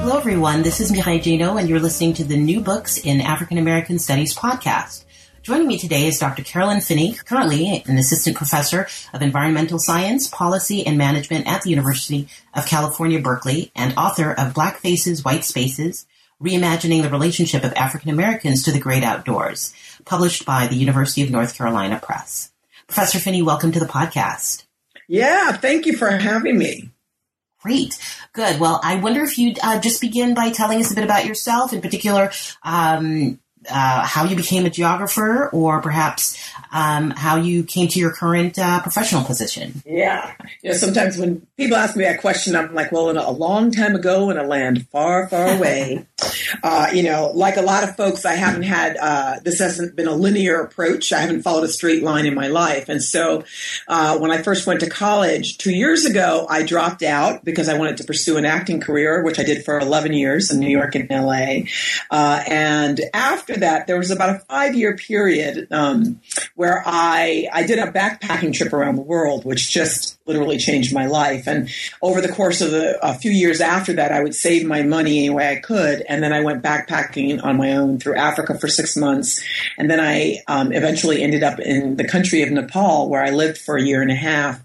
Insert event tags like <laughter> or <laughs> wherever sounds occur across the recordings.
Hello, everyone. This is Mireille Gino, and you're listening to the New Books in African American Studies podcast. Joining me today is Dr. Carolyn Finney, currently an assistant professor of environmental science, policy, and management at the University of California, Berkeley, and author of Black Faces, White Spaces, Reimagining the Relationship of African Americans to the Great Outdoors, published by the University of North Carolina Press. Professor Finney, welcome to the podcast. Yeah, thank you for having me. Great. Good. Well, I wonder if you'd uh, just begin by telling us a bit about yourself, in particular, um, uh, how you became a geographer, or perhaps um, how you came to your current uh, professional position. Yeah. You know, sometimes when people ask me that question, I'm like, well, in a, a long time ago in a land far, far <laughs> away, uh, you know, like a lot of folks, I haven't had, uh, this hasn't been a linear approach. I haven't followed a straight line in my life. And so uh, when I first went to college two years ago, I dropped out because I wanted to pursue an acting career, which I did for 11 years in New York and LA. Uh, and after that, there was about a five year period um, where I, I did a backpacking trip around the world, which just literally changed my life. And over the course of a few years after that, I would save my money any way I could. And then I went backpacking on my own through Africa for six months. And then I um, eventually ended up in the country of Nepal, where I lived for a year and a half.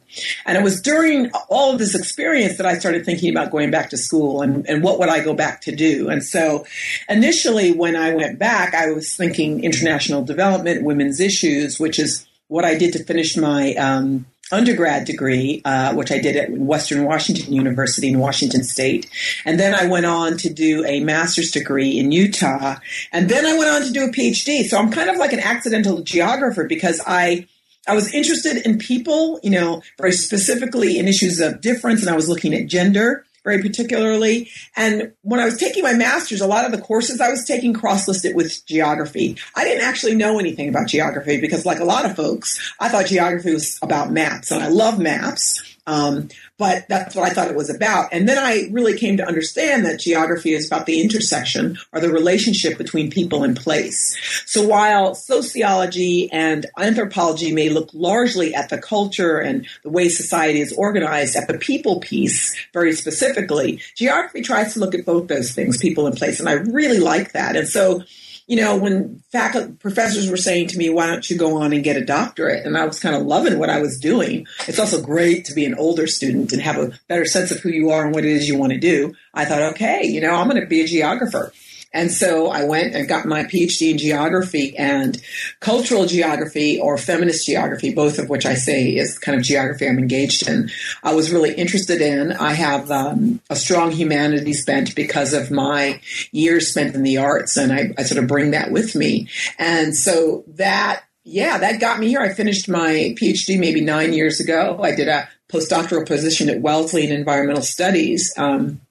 And it was during all of this experience that I started thinking about going back to school and, and what would I go back to do. And so initially, when I went back, I was thinking international development, women's issues, which is what I did to finish my um, undergrad degree, uh, which I did at Western Washington University in Washington State. And then I went on to do a master's degree in Utah. And then I went on to do a PhD. So I'm kind of like an accidental geographer because I, I was interested in people, you know, very specifically in issues of difference. And I was looking at gender very particularly. And when I was taking my master's, a lot of the courses I was taking cross listed with geography. I didn't actually know anything about geography because, like a lot of folks, I thought geography was about maps, and I love maps. Um, but that's what I thought it was about. And then I really came to understand that geography is about the intersection or the relationship between people and place. So while sociology and anthropology may look largely at the culture and the way society is organized, at the people piece very specifically, geography tries to look at both those things, people and place. And I really like that. And so you know, when faculty professors were saying to me, "Why don't you go on and get a doctorate?" and I was kind of loving what I was doing. It's also great to be an older student and have a better sense of who you are and what it is you want to do. I thought, okay, you know, I'm going to be a geographer. And so I went and got my PhD in geography and cultural geography or feminist geography, both of which I say is kind of geography I'm engaged in. I was really interested in. I have um, a strong humanities bent because of my years spent in the arts, and I, I sort of bring that with me. And so that yeah, that got me here. I finished my PhD maybe nine years ago. I did a postdoctoral position at Wellesley in environmental studies. Um,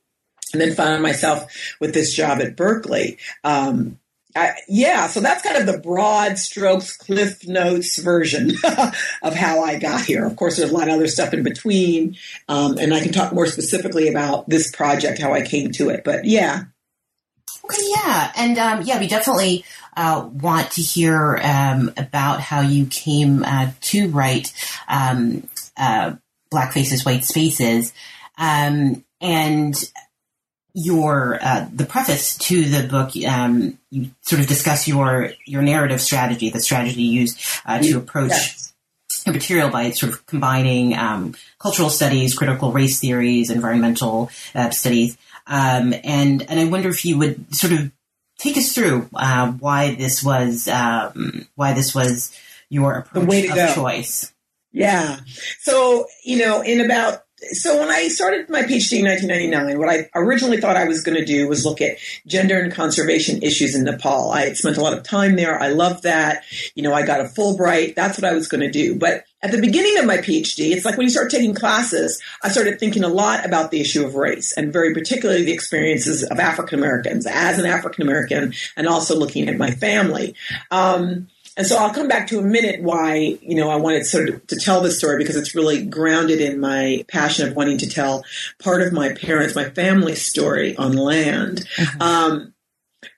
and then found myself with this job at Berkeley. Um, I, yeah, so that's kind of the broad strokes, Cliff Notes version <laughs> of how I got here. Of course, there's a lot of other stuff in between, um, and I can talk more specifically about this project, how I came to it. But yeah. Okay, yeah, and um, yeah, we definitely uh, want to hear um, about how you came uh, to write um, uh, Black Faces, White Spaces, um, and your uh, the preface to the book, um, you sort of discuss your your narrative strategy, the strategy you used uh, to approach yes. material by sort of combining um, cultural studies, critical race theories, environmental uh, studies, um, and and I wonder if you would sort of take us through uh, why this was um, why this was your approach of go. choice. Yeah. So, you know, in about so when I started my PhD in 1999, what I originally thought I was going to do was look at gender and conservation issues in Nepal. I had spent a lot of time there. I loved that. You know, I got a Fulbright. That's what I was going to do. But at the beginning of my PhD, it's like when you start taking classes, I started thinking a lot about the issue of race and very particularly the experiences of African Americans as an African American and also looking at my family. Um, and so I'll come back to a minute why, you know, I wanted sort of to tell this story because it's really grounded in my passion of wanting to tell part of my parents, my family story on land. Mm-hmm. Um,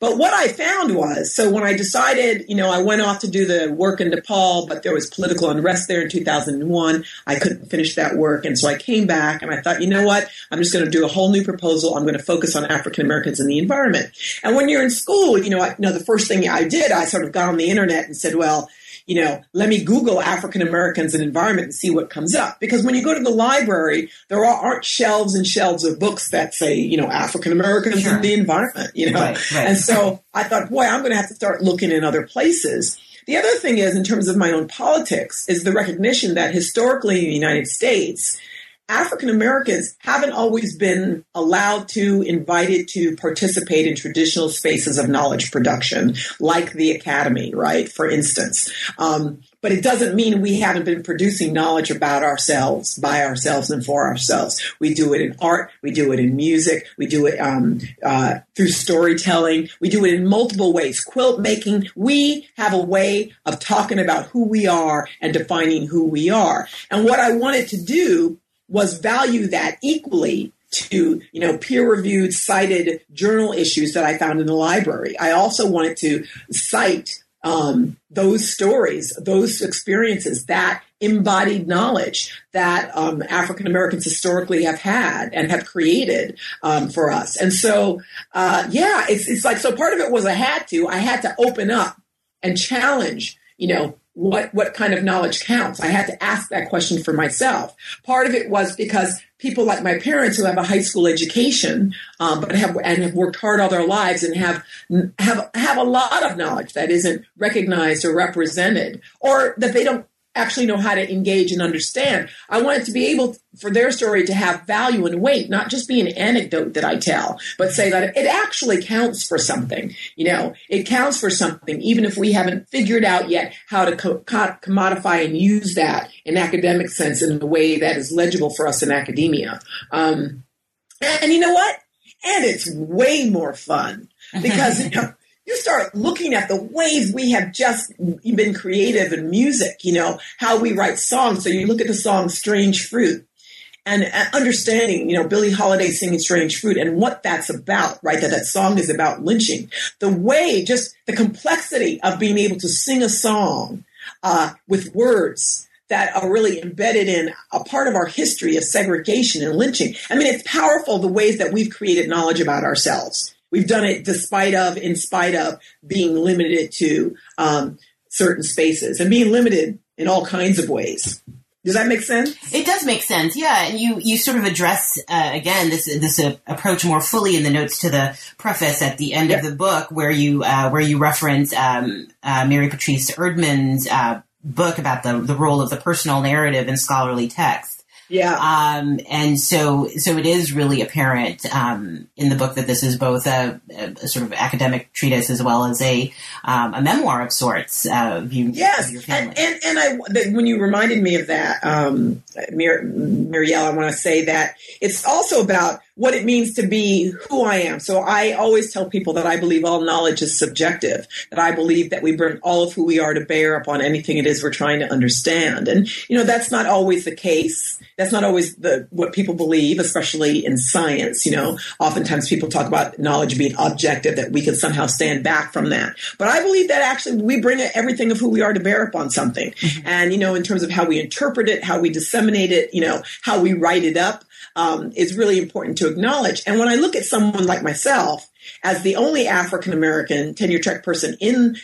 but what I found was, so when I decided, you know, I went off to do the work in Nepal, but there was political unrest there in 2001. I couldn't finish that work. And so I came back and I thought, you know what? I'm just going to do a whole new proposal. I'm going to focus on African Americans in the environment. And when you're in school, you know, I, you know, the first thing I did, I sort of got on the internet and said, well, you know, let me Google African Americans and environment and see what comes up. Because when you go to the library, there aren't shelves and shelves of books that say, you know, African Americans sure. in the environment, you know. Right, right. And so I thought, boy, I'm going to have to start looking in other places. The other thing is, in terms of my own politics, is the recognition that historically in the United States, African Americans haven't always been allowed to, invited to participate in traditional spaces of knowledge production, like the academy, right? For instance. Um, but it doesn't mean we haven't been producing knowledge about ourselves, by ourselves, and for ourselves. We do it in art, we do it in music, we do it um, uh, through storytelling, we do it in multiple ways. Quilt making, we have a way of talking about who we are and defining who we are. And what I wanted to do was value that equally to you know peer reviewed cited journal issues that I found in the library. I also wanted to cite um, those stories, those experiences, that embodied knowledge that um, African Americans historically have had and have created um, for us. And so, uh, yeah, it's it's like so. Part of it was I had to I had to open up and challenge, you know, what what kind of knowledge counts? I had to ask that question for myself. Part of it was because people like my parents who have a high school education, um, but have and have worked hard all their lives and have have have a lot of knowledge that isn't recognized or represented, or that they don't actually know how to engage and understand. I want it to be able for their story to have value and weight, not just be an anecdote that I tell, but say that it actually counts for something. You know, it counts for something, even if we haven't figured out yet how to co- commodify and use that in academic sense in a way that is legible for us in academia. Um, and, and you know what? And it's way more fun <laughs> because you know, you start looking at the ways we have just been creative in music, you know, how we write songs. So you look at the song Strange Fruit and understanding, you know, Billie Holiday singing Strange Fruit and what that's about, right? That that song is about lynching. The way, just the complexity of being able to sing a song uh, with words that are really embedded in a part of our history of segregation and lynching. I mean, it's powerful the ways that we've created knowledge about ourselves We've done it despite of, in spite of being limited to um, certain spaces and being limited in all kinds of ways. Does that make sense? It does make sense, yeah. And you you sort of address uh, again this this uh, approach more fully in the notes to the preface at the end yep. of the book, where you uh, where you reference um, uh, Mary Patrice Erdman's uh, book about the the role of the personal narrative in scholarly text. Yeah. Um, and so, so it is really apparent um, in the book that this is both a, a, sort of academic treatise as well as a um, a memoir of sorts. Uh, of you, yes, of and, and, and I the, when you reminded me of that, um, Mir- Muriel, I want to say that it's also about what it means to be who I am. So I always tell people that I believe all knowledge is subjective, that I believe that we bring all of who we are to bear upon anything it is we're trying to understand. And, you know, that's not always the case. That's not always the, what people believe, especially in science. You know, oftentimes people talk about knowledge being objective, that we can somehow stand back from that. But I believe that actually we bring everything of who we are to bear upon something. Mm-hmm. And, you know, in terms of how we interpret it, how we disseminate it, you know, how we write it up, um, is really important to acknowledge. And when I look at someone like myself as the only African American tenure track person in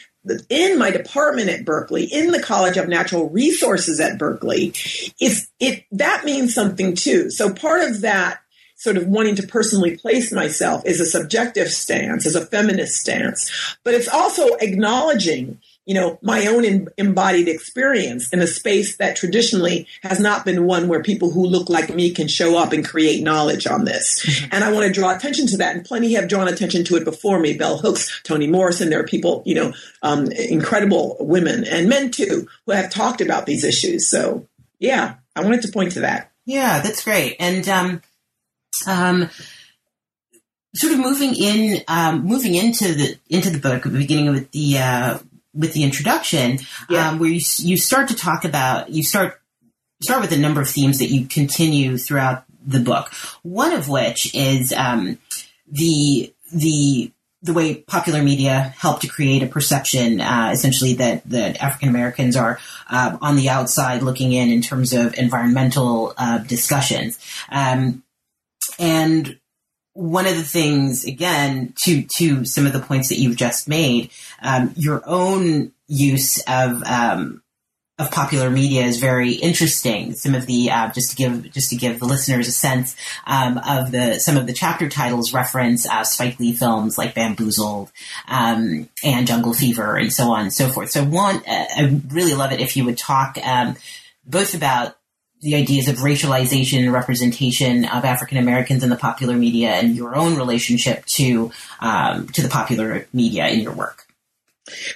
in my department at Berkeley, in the College of Natural Resources at Berkeley, it's it that means something too. So part of that sort of wanting to personally place myself is a subjective stance, is a feminist stance, but it's also acknowledging you know, my own in, embodied experience in a space that traditionally has not been one where people who look like me can show up and create knowledge on this. Mm-hmm. And I want to draw attention to that. And plenty have drawn attention to it before me. Bell Hooks, Toni Morrison. There are people, you know, um, incredible women and men too who have talked about these issues. So yeah, I wanted to point to that. Yeah, that's great. And um, um, sort of moving in, um, moving into the into the book, the beginning with the uh, with the introduction, Yeah. um, where you you start to talk about you start start with a number of themes that you continue throughout the book. One of which is um, the the the way popular media help to create a perception, uh, essentially that that African Americans are uh, on the outside looking in in terms of environmental uh, discussions, um, and one of the things, again, to to some of the points that you've just made, um, your own use of um, of popular media is very interesting. Some of the uh, just to give just to give the listeners a sense um, of the some of the chapter titles reference uh, Spike Lee films like Bamboozled um, and Jungle Fever and so on and so forth. So one, uh, I really love it if you would talk um, both about the ideas of racialization and representation of African Americans in the popular media and your own relationship to um, to the popular media in your work.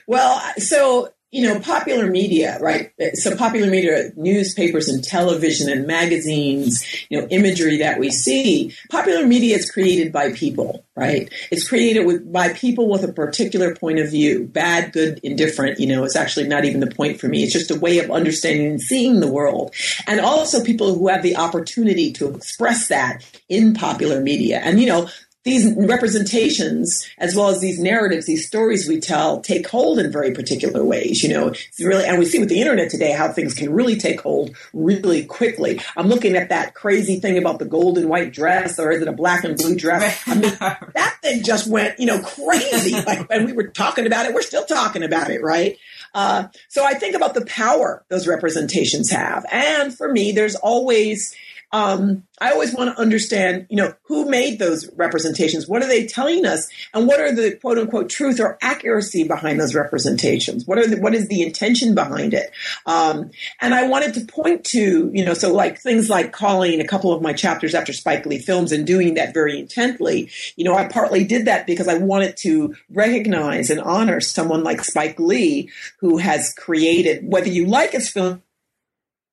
Well, so you know, popular media, right? So popular media, newspapers and television and magazines, you know, imagery that we see. Popular media is created by people, right? It's created with by people with a particular point of view, bad, good, indifferent. You know, it's actually not even the point for me. It's just a way of understanding and seeing the world, and also people who have the opportunity to express that in popular media. And you know, these representations, as well as these narratives, these stories we tell, take hold in very particular ways. You know, it's really, and we see with the internet today how things can really take hold really quickly. I'm looking at that crazy thing about the gold and white dress, or is it a black and blue dress? I mean, that thing just went, you know, crazy. <laughs> Like, and we were talking about it, we're still talking about it, right? Uh, so I think about the power those representations have, and for me, there's always um, I always want to understand, you know, who made those representations? What are they telling us? And what are the quote unquote truth or accuracy behind those representations? What are the, what is the intention behind it? Um, and I wanted to point to, you know, so like things like calling a couple of my chapters after Spike Lee films and doing that very intently. You know, I partly did that because I wanted to recognize and honor someone like Spike Lee who has created, whether you like his film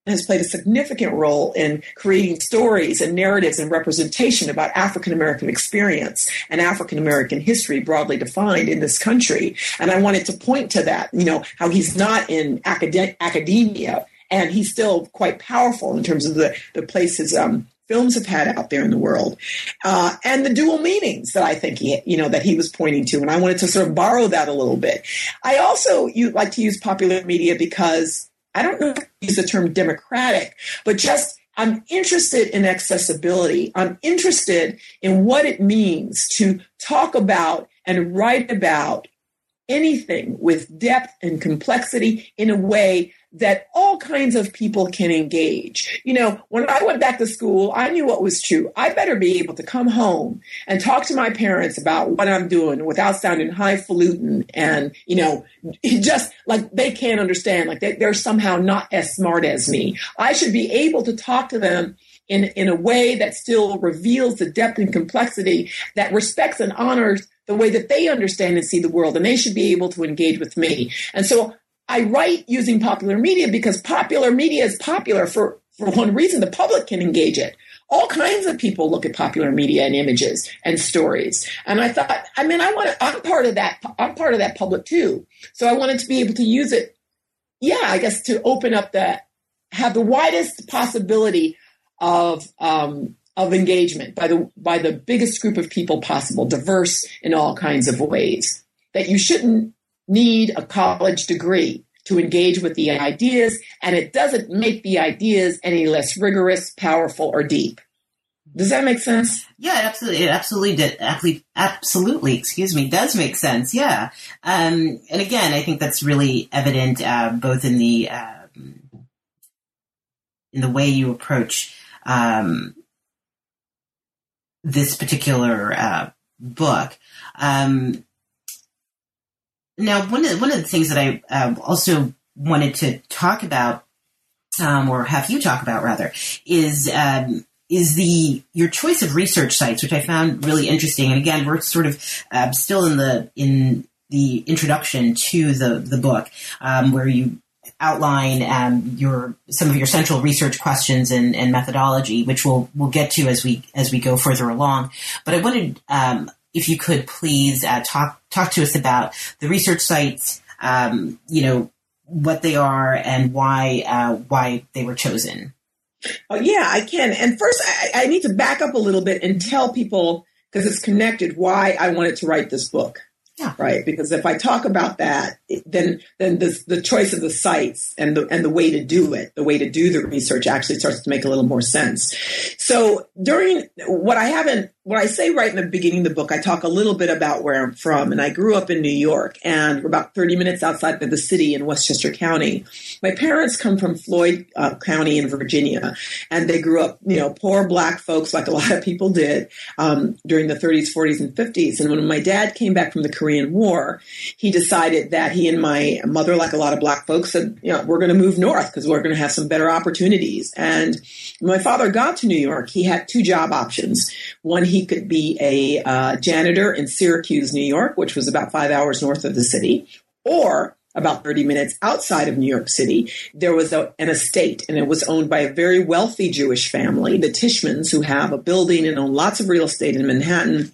has played a significant role in creating stories and narratives and representation about African American experience and African American history broadly defined in this country. And I wanted to point to that, you know, how he's not in acad- academia and he's still quite powerful in terms of the, the places um, films have had out there in the world, uh, and the dual meanings that I think he, you know, that he was pointing to, and I wanted to sort of borrow that a little bit. I also you like to use popular media because I don't know if I use the term democratic, but just I'm interested in accessibility. I'm interested in what it means to talk about and write about anything with depth and complexity in a way that all kinds of people can engage. You know, when I went back to school, I knew what was true. I better be able to come home and talk to my parents about what I'm doing without sounding highfalutin and, you know, <laughs> just like they can't understand, like they, they're somehow not as smart as me. I should be able to talk to them in, in a way that still reveals the depth and complexity that respects and honors the way that they understand and see the world. And they should be able to engage with me. And so I write using popular media because popular media is popular for, for one reason. The public can engage it. All kinds of people look at popular media and images and stories. And I thought, I mean, I want to, I'm part of that. I'm part of that public too. So I wanted to be able to use it. Yeah, I guess to open up the, have the widest possibility of, um, of engagement by the, by the biggest group of people possible, diverse in all kinds of ways. That you shouldn't need a college degree to engage with the ideas, and it doesn't make the ideas any less rigorous, powerful, or deep. Does that make sense? Yeah, absolutely. It absolutely did. Absolutely, absolutely. Excuse me. Does make sense. Yeah. Um, and again, I think that's really evident uh, both in the um, in the way you approach um, this particular uh, book. Um, now, one of one of the things that I uh, also wanted to talk about, um, or have you talk about rather, is um, is the your choice of research sites, which I found really interesting. And again, we're sort of uh, still in the in the introduction to the the book, um, where you outline um, your some of your central research questions and, and, methodology, which we'll we'll get to as we as we go further along. But I wanted um, if you could please uh, talk talk to us about the research sites, um, you know what they are and why uh, why they were chosen. Oh yeah, I can. And first, I, I need to back up a little bit and tell people because it's connected why I wanted to write this book. Yeah. Right. Because if I talk about that, then then the the choice of the sites and the and the way to do it, the way to do the research actually starts to make a little more sense. So during what I haven't what I say right in the beginning of the book, I talk a little bit about where I'm from, and I grew up in New York, and we're about 30 minutes outside of the city in Westchester County. My parents come from Floyd uh, County in Virginia, and they grew up, you know, poor black folks, like a lot of people did um, during the 30s, 40s, and 50s. And when my dad came back from the Korean War, he decided that he and my mother, like a lot of black folks, said, you know, we're going to move north because we're going to have some better opportunities. And when my father got to New York, he had two job options. One, he could be a uh, janitor in Syracuse, New York, which was about five hours north of the city, or about 30 minutes outside of New York City, there was a, an estate and it was owned by a very wealthy Jewish family, the Tishmans, who have a building and own lots of real estate in Manhattan.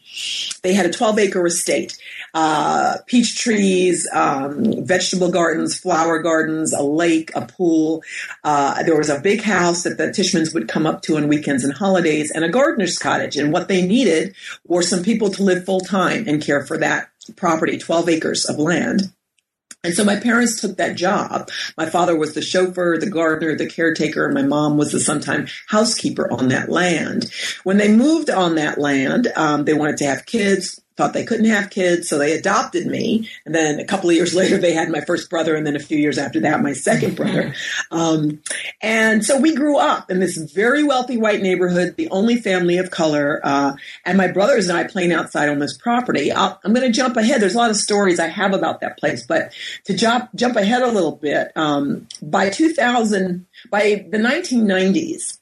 They had a 12 acre estate, uh, peach trees, um, vegetable gardens, flower gardens, a lake, a pool. Uh, there was a big house that the Tishmans would come up to on weekends and holidays and a gardener's cottage. And what they needed were some people to live full time and care for that property, 12 acres of land. And so my parents took that job. My father was the chauffeur, the gardener, the caretaker, and my mom was the sometime housekeeper on that land. When they moved on that land, um, they wanted to have kids thought they couldn't have kids, so they adopted me. And then a couple of years <laughs> later, they had my first brother, and then a few years after that, my second brother. Um, and so we grew up in this very wealthy white neighborhood, the only family of color. Uh, and my brothers and I playing outside on this property. i am going to jump ahead. There's a lot of stories I have about that place, but to jump jump ahead a little bit, um, by 2000, by the 1990s.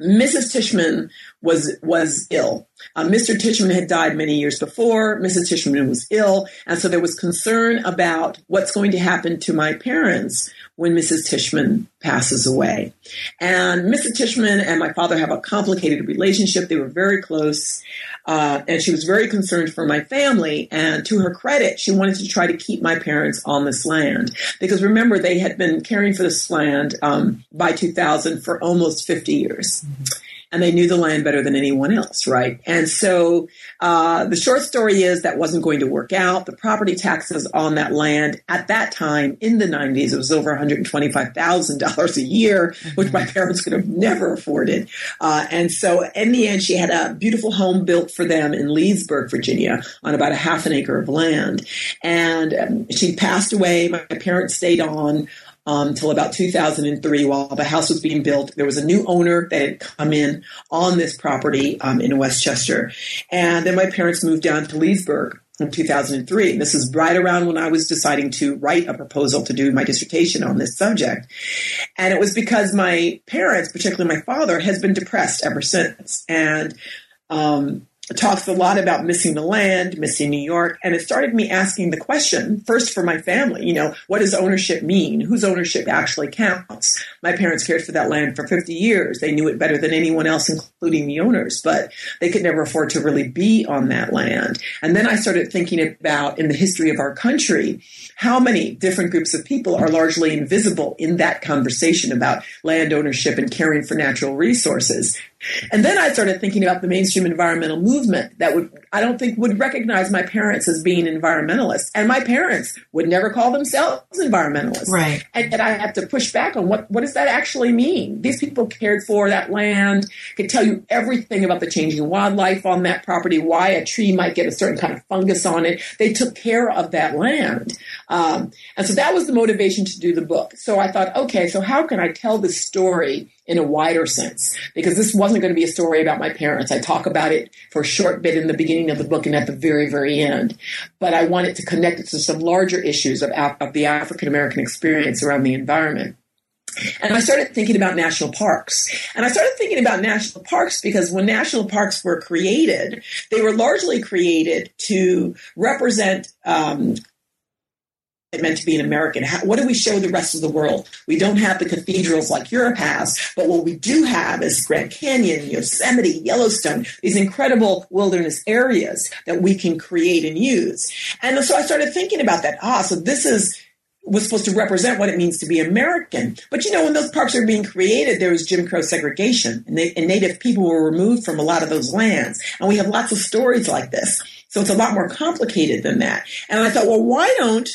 Mrs. Tishman was was ill. Uh, Mr. Tishman had died many years before. Mrs. Tishman was ill, and so there was concern about what's going to happen to my parents when Mrs. Tishman passes away. And Mrs. Tishman and my father have a complicated relationship. They were very close, uh, and she was very concerned for my family. And to her credit, she wanted to try to keep my parents on this land because remember they had been caring for this land um, by 2000 for almost 50 years. Mm-hmm and they knew the land better than anyone else, right? And so uh, the short story is that wasn't going to work out. The property taxes on that land at that time in the 90s, it was over $125,000 a year, which my parents could have never afforded. Uh, and so in the end, she had a beautiful home built for them in Leesburg, Virginia, on about a half an acre of land. And um, she passed away. My parents stayed on um, until about 2003 while the house was being built. There was a new owner that had come in on this property um, in Westchester. And then my parents moved down to Leesburg in 2003. And this is right around when I was deciding to write a proposal to do my dissertation on this subject. And it was because my parents, particularly my father, has been depressed ever since. And um, talks a lot about missing the land, missing New York, and it started me asking the question first for my family, you know, what does ownership mean? Whose ownership actually counts? My parents cared for that land for 50 years. They knew it better than anyone else, including the owners, but they could never afford to really be on that land. And then I started thinking about in the history of our country, how many different groups of people are largely invisible in that conversation about land ownership and caring for natural resources. And then I started thinking about the mainstream environmental movement that would, I don't think would recognize my parents as being environmentalists. And my parents would never call themselves environmentalists. Right. And, and I have to push back on what, what does that actually mean? These people cared for that land, could tell you everything about the changing wildlife on that property, why a tree might get a certain kind of fungus on it. They took care of that land. Um, and so that was the motivation to do the book. So I thought, okay, so how can I tell this story in a wider sense? Because this wasn't going to be a story about my parents. I talk about it for a short bit in the beginning of the book and at the very, very end. But I wanted to connect it to some larger issues of, of the African American experience around the environment. And I started thinking about national parks. And I started thinking about national parks because when national parks were created, they were largely created to represent um, it meant to be an American? How, what do we show the rest of the world? We don't have the cathedrals like Europe has, but what we do have is Grand Canyon, Yosemite, Yellowstone, these incredible wilderness areas that we can create and use. And so I started thinking about that. Ah, so this is was supposed to represent what it means to be American. But you know, when those parks were being created, there was Jim Crow segregation, and, they, and Native people were removed from a lot of those lands. And we have lots of stories like this. So it's a lot more complicated than that. And I thought, well, why don't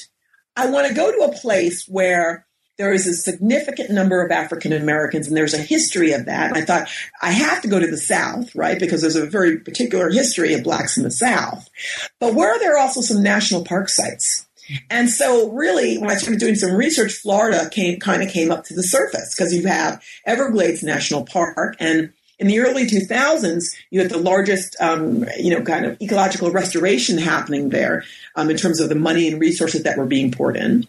I want to go to a place where there is a significant number of African Americans and there's a history of that. And I thought I have to go to the South, right? Because there's a very particular history of blacks in the South. But where there are also some national park sites? And so really when I started doing some research, Florida came kind of came up to the surface because you have Everglades National Park and in the early 2000s, you had the largest, um, you know, kind of ecological restoration happening there um, in terms of the money and resources that were being poured in.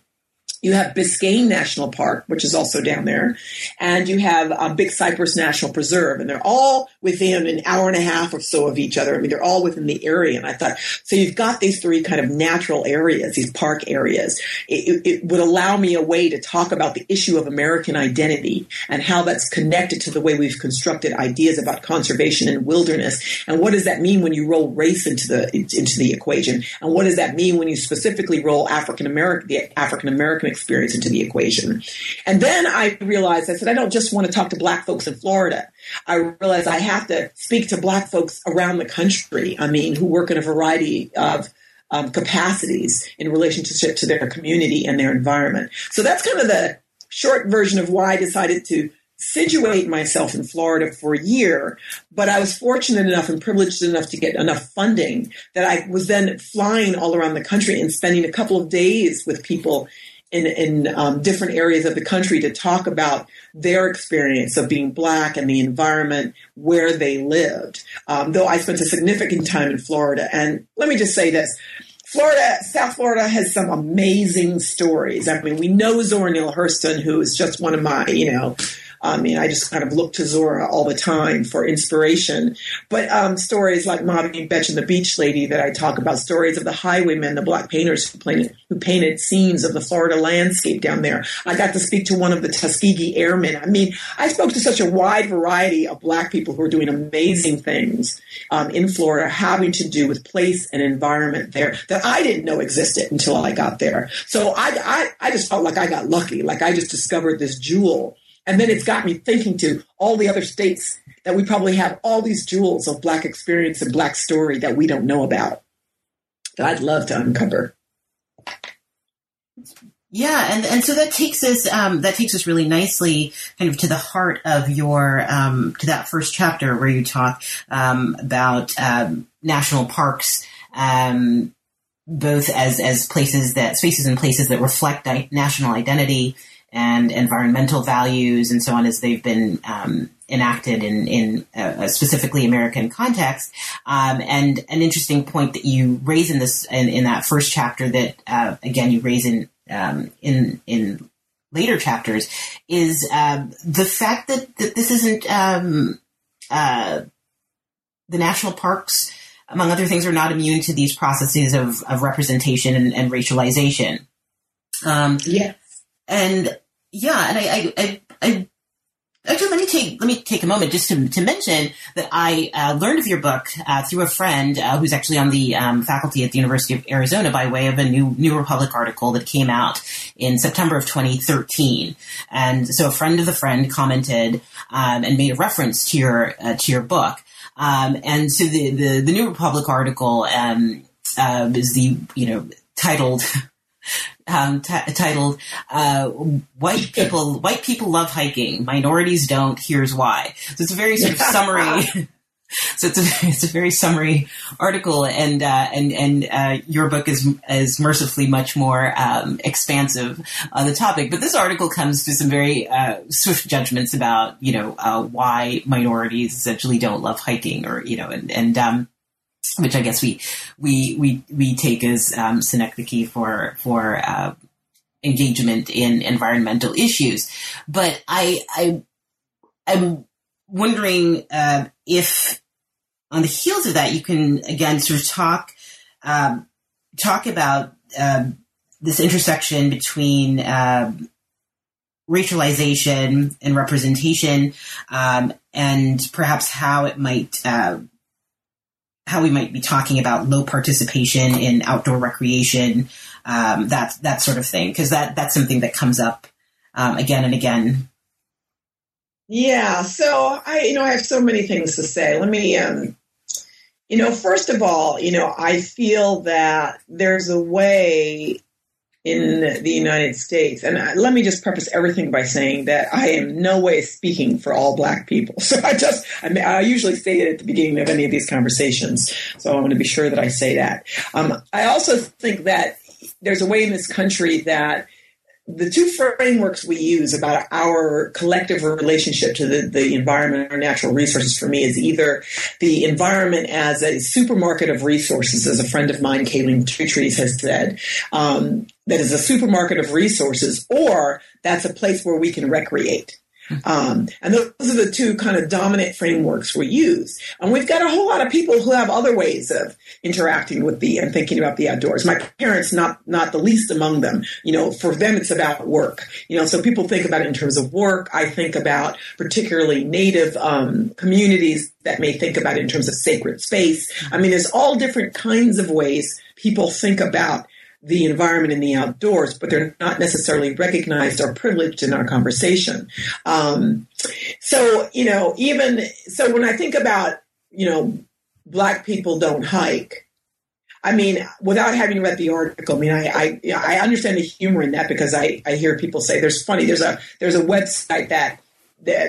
You have Biscayne National Park, which is also down there, and you have um, Big Cypress National Preserve, and they're all within an hour and a half or so of each other. I mean, they're all within the area. And I thought, so you've got these three kind of natural areas, these park areas. It, it would allow me a way to talk about the issue of American identity and how that's connected to the way we've constructed ideas about conservation and wilderness. And what does that mean when you roll race into the into the equation? And what does that mean when you specifically roll African American the African American experience into the equation. And then I realized, I said, I don't just want to talk to black folks in Florida. I realized I have to speak to black folks around the country. I mean, who work in a variety of um, capacities in relationship to their community and their environment. So that's kind of the short version of why I decided to situate myself in Florida for a year, but I was fortunate enough and privileged enough to get enough funding that I was then flying all around the country and spending a couple of days with people in, in um, different areas of the country to talk about their experience of being black and the environment where they lived. Um, though I spent a significant time in Florida. And let me just say this. Florida, South Florida has some amazing stories. I mean, we know Zora Neale Hurston, who is just one of my, you know, I mean, I just kind of look to Zora all the time for inspiration. But um, stories like MaVynee Betsch and the Beach Lady that I talk about, stories of the highwaymen, the black painters who painted, who painted scenes of the Florida landscape down there. I got to speak to one of the Tuskegee Airmen. I mean, I spoke to such a wide variety of black people who are doing amazing things um, in Florida, having to do with place and environment there that I didn't know existed until I got there. So I, I, I just felt like I got lucky, like I just discovered this jewel and then it's got me thinking to all the other states that we probably have all these jewels of Black experience and Black story that we don't know about that I'd love to uncover. Yeah, and, and so that takes us um, that takes us really nicely kind of to the heart of your um, to that first chapter where you talk um, about um, national parks um, both as as places that spaces and places that reflect national identity and environmental values and so on as they've been um, enacted in, in a, specifically American context. Um, and an interesting point that you raise in this in, in that first chapter that uh, again you raise in um, in in later chapters is uh, the fact that, that this isn't um, uh, the national parks among other things are not immune to these processes of, of representation and, and racialization um, yes and yeah, and I, I, I, I Actually, let me take let me take a moment just to, to mention that I uh, learned of your book uh, through a friend uh, who's actually on the um, faculty at the University of Arizona by way of a new New Republic article that came out in September of 2013. And so, a friend of the friend commented um, and made a reference to your uh, to your book. Um, and so, the, the, the New Republic article um, uh, is the you know titled <laughs> um, t- titled uh, "White <laughs> People White People Love Hiking, Minorities Don't. Here's Why." So it's a very sort of <laughs> summary. <laughs> so it's a it's a very summary article, and uh, and and uh, your book is is mercifully much more um, expansive on the topic. But this article comes to some very uh, swift judgments about you know uh, why minorities essentially don't love hiking, or you know, and and um, which I guess we we we we take as um, synecdoche for for uh, engagement in environmental issues. But I I I'm wondering uh, if on the heels of that you can again sort of talk um, talk about um, this intersection between uh, racialization and representation, um, and perhaps how it might uh, how we might be talking about low participation in outdoor recreation, um, that that sort of thing, because that that's something that comes up um, again and again. Yeah, so I you know I have so many things to say. Let me um, you know first of all, you know I feel that there's a way in the United States. And I, let me just preface everything by saying that I am no way speaking for all black people. <laughs> So I just, I, mean, I usually say it at the beginning of any of these conversations. So I want to be sure that I say that. Um, I also think that there's a way in this country that the two frameworks we use about our collective relationship to the, the environment or natural resources for me is either the environment as a supermarket of resources, as a friend of mine, Kayleen Trees, has said, um, that is a supermarket of resources, or that's a place where we can recreate. Um, and those are the two kind of dominant frameworks we use. And we've got a whole lot of people who have other ways of interacting with the and thinking about the outdoors. My parents, not not the least among them. You know, for them it's about work. You know, so people think about it in terms of work. I think about particularly Native um, communities that may think about it in terms of sacred space. I mean, there's all different kinds of ways people think about the environment in the outdoors, but they're not necessarily recognized or privileged in our conversation. Um, so, you know, even so, when I think about, you know, black people don't hike, I mean, without having read the article, I mean, I, I, I understand the humor in that because I, I hear people say there's funny. There's a there's a website that that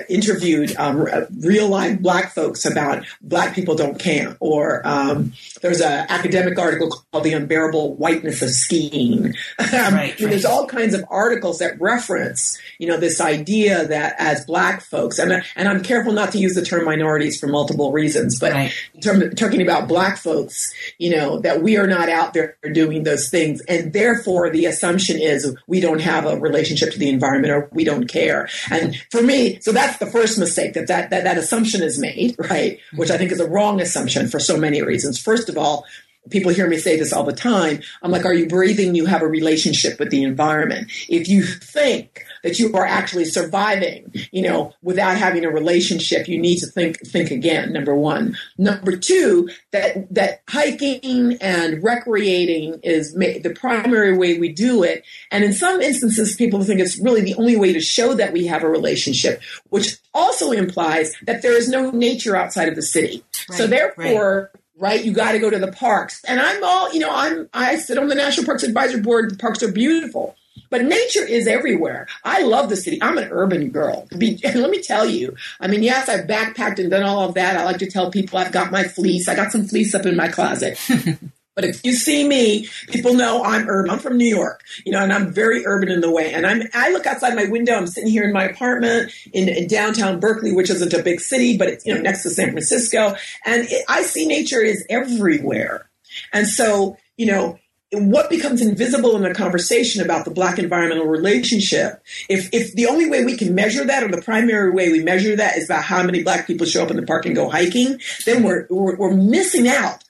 interviewed um, real life black folks about black people don't care or um, there's an academic article called the unbearable whiteness of skiing <laughs> right, right. there's all kinds of articles that reference you know this idea that as black folks and, and i'm careful not to use the term minorities for multiple reasons but right. term, talking about black folks you know that we are not out there doing those things and therefore the assumption is we don't have a relationship to the environment or we don't care and for me so that's the first mistake that that, that, that assumption is made, right? Which I think is a wrong assumption for so many reasons. First of all, people hear me say this all the time. I'm like, are you breathing? You have a relationship with the environment. If you think that you are actually surviving, you know, without having a relationship, you need to think think again. Number one. Number two, that that hiking and recreating is ma- the primary way we do it, and in some instances, people think it's really the only way to show that we have a relationship, which also implies that there is no nature outside of the city. Right, so therefore. Right right? You got to go to the parks. And I'm all, you know, I'm I sit on the National Parks Advisory Board. The parks are beautiful. But nature is everywhere. I love the city. I'm an urban girl. Be, and <laughs> let me tell you, I mean, yes, I've backpacked and done all of that. I like to tell people I've got my fleece. I got some fleece up in my closet. <laughs> But if you see me, people know I'm urban. I'm from New York, you know, and I'm very urban in the way. And I'm, I look outside my window. I'm sitting here in my apartment in, in downtown Berkeley, which isn't a big city, but it's, you know, next to San Francisco. And it, I see nature is everywhere. And so, you know, what becomes invisible in a conversation about the black environmental relationship if if the only way we can measure that or the primary way we measure that is about how many black people show up in the park and go hiking then we're we're, we're missing out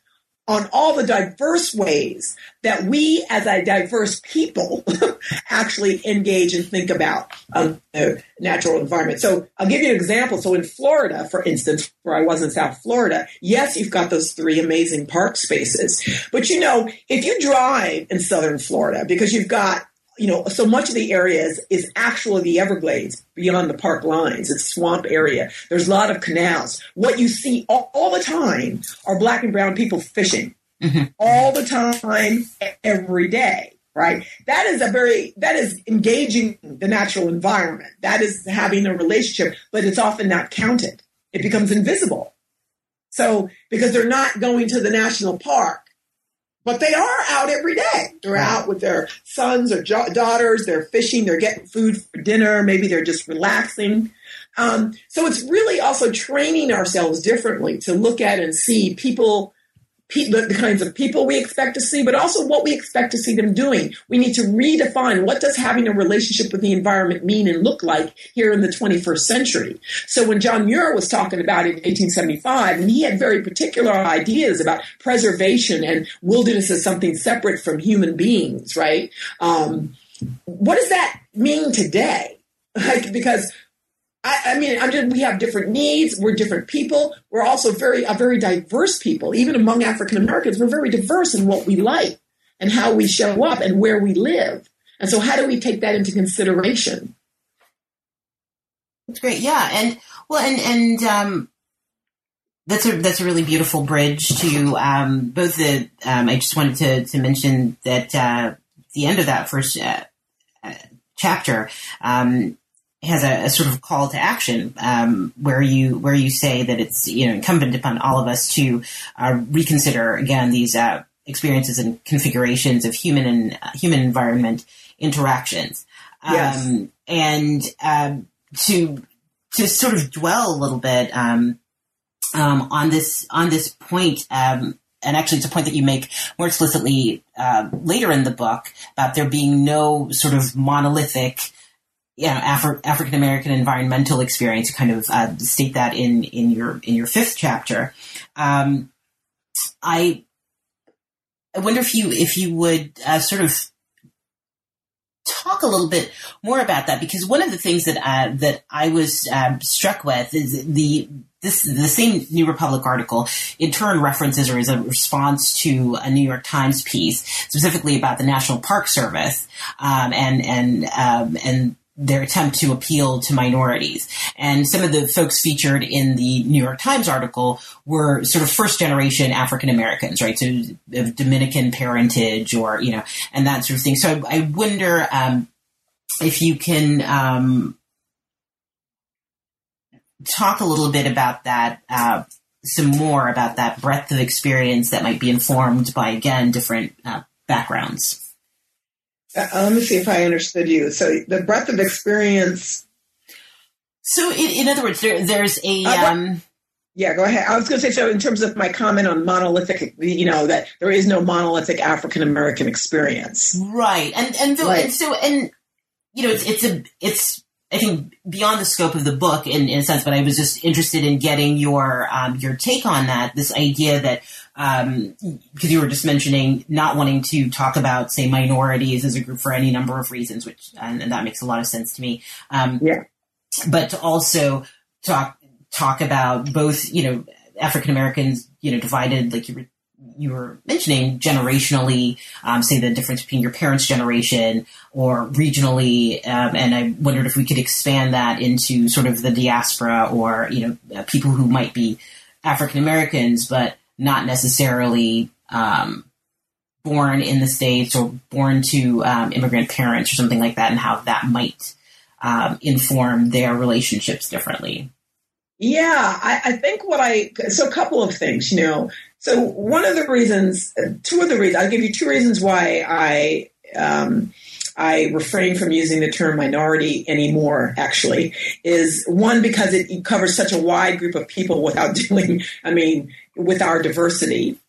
on all the diverse ways that we as a diverse people <laughs> actually engage and think about um, the natural environment. So I'll give you an example. So in Florida, for instance, where I was in South Florida, yes, you've got those three amazing park spaces. But you know, if you drive in Southern Florida, because you've got you know, so much of the area is, is actually the Everglades beyond the park lines. It's swamp area. There's a lot of canals. What you see all, all the time are black and brown people fishing mm-hmm. all the time, every day. Right. That is a very, that is engaging the natural environment. That is having a relationship, but it's often not counted. It becomes invisible. So, because they're not going to the national park, but they are out every day. They're out with their sons or jo- daughters. They're fishing. They're getting food for dinner. Maybe they're just relaxing. Um, so it's really also training ourselves differently to look at and see people pe- the, the kinds of people we expect to see, but also what we expect to see them doing. We need to redefine what does having a relationship with the environment mean and look like here in the 21st century. So when John Muir was talking about it in 1875, and he had very particular ideas about preservation and wilderness as something separate from human beings, right? Um, what does that mean today? <laughs> Like, because I, I mean, we have different needs. We're different people. We're also very a very diverse people. Even among African Americans, we're very diverse in what we like and how we show up and where we live. And so, how do we take that into consideration? That's great. Yeah, and well, and and um, that's a that's a really beautiful bridge to um, both the. Um, I just wanted to to mention that uh, the end of that first uh, uh, chapter. Um, has a, a, sort of call to action um, where you where you say that it's you know incumbent upon all of us to uh, reconsider again these uh, experiences and configurations of human and uh, human environment interactions, yes. um, and um, to to sort of dwell a little bit um, um, on this on this point. Um, and actually, it's a point that you make more explicitly uh, later in the book about there being no sort of monolithic you know, Afri- African American environmental experience. Kind of uh, state that in in your in your fifth chapter. Um, I I wonder if you if you would uh, sort of talk a little bit more about that because one of the things that uh, that I was um, struck with is the this the same New Republic article in turn references or is a response to a New York Times piece specifically about the National Park Service um, and and um, and their attempt to appeal to minorities. And some of the folks featured in the New York Times article were sort of first generation African Americans, right? So of Dominican parentage or, you know, and that sort of thing. So I, I wonder um, if you can um, talk a little bit about that. Uh, some more about that breadth of experience that might be informed by again different uh, backgrounds. Uh, let me see if I understood you. So the breadth of experience. So, in, in other words, there, there's a. Uh, um, yeah, go ahead. I was going to say so. In terms of my comment on monolithic, you know, that there is no monolithic African American experience, right? And and, the, right. and so and you know, it's it's a it's I think beyond the scope of the book in, in a sense, but I was just interested in getting your um, your take on that. This idea that um, because you were just mentioning not wanting to talk about, say, minorities as a group for any number of reasons, which and, and that makes a lot of sense to me. Um, yeah, but to also talk talk about both, you know, African Americans, you know, divided like you were you were mentioning generationally, um, say the difference between your parents' generation or regionally, um, and I wondered if we could expand that into sort of the diaspora or you know uh, people who might be African Americans, but not necessarily um, born in the states or born to um, immigrant parents or something like that, and how that might um, inform their relationships differently. Yeah, I, I, think what I so a couple of things, you know. So one of the reasons, two of the reasons, I'll give you two reasons why I um, I refrain from using the term minority anymore, actually, is one, because it covers such a wide group of people without <laughs> dealing, I mean, with our diversity.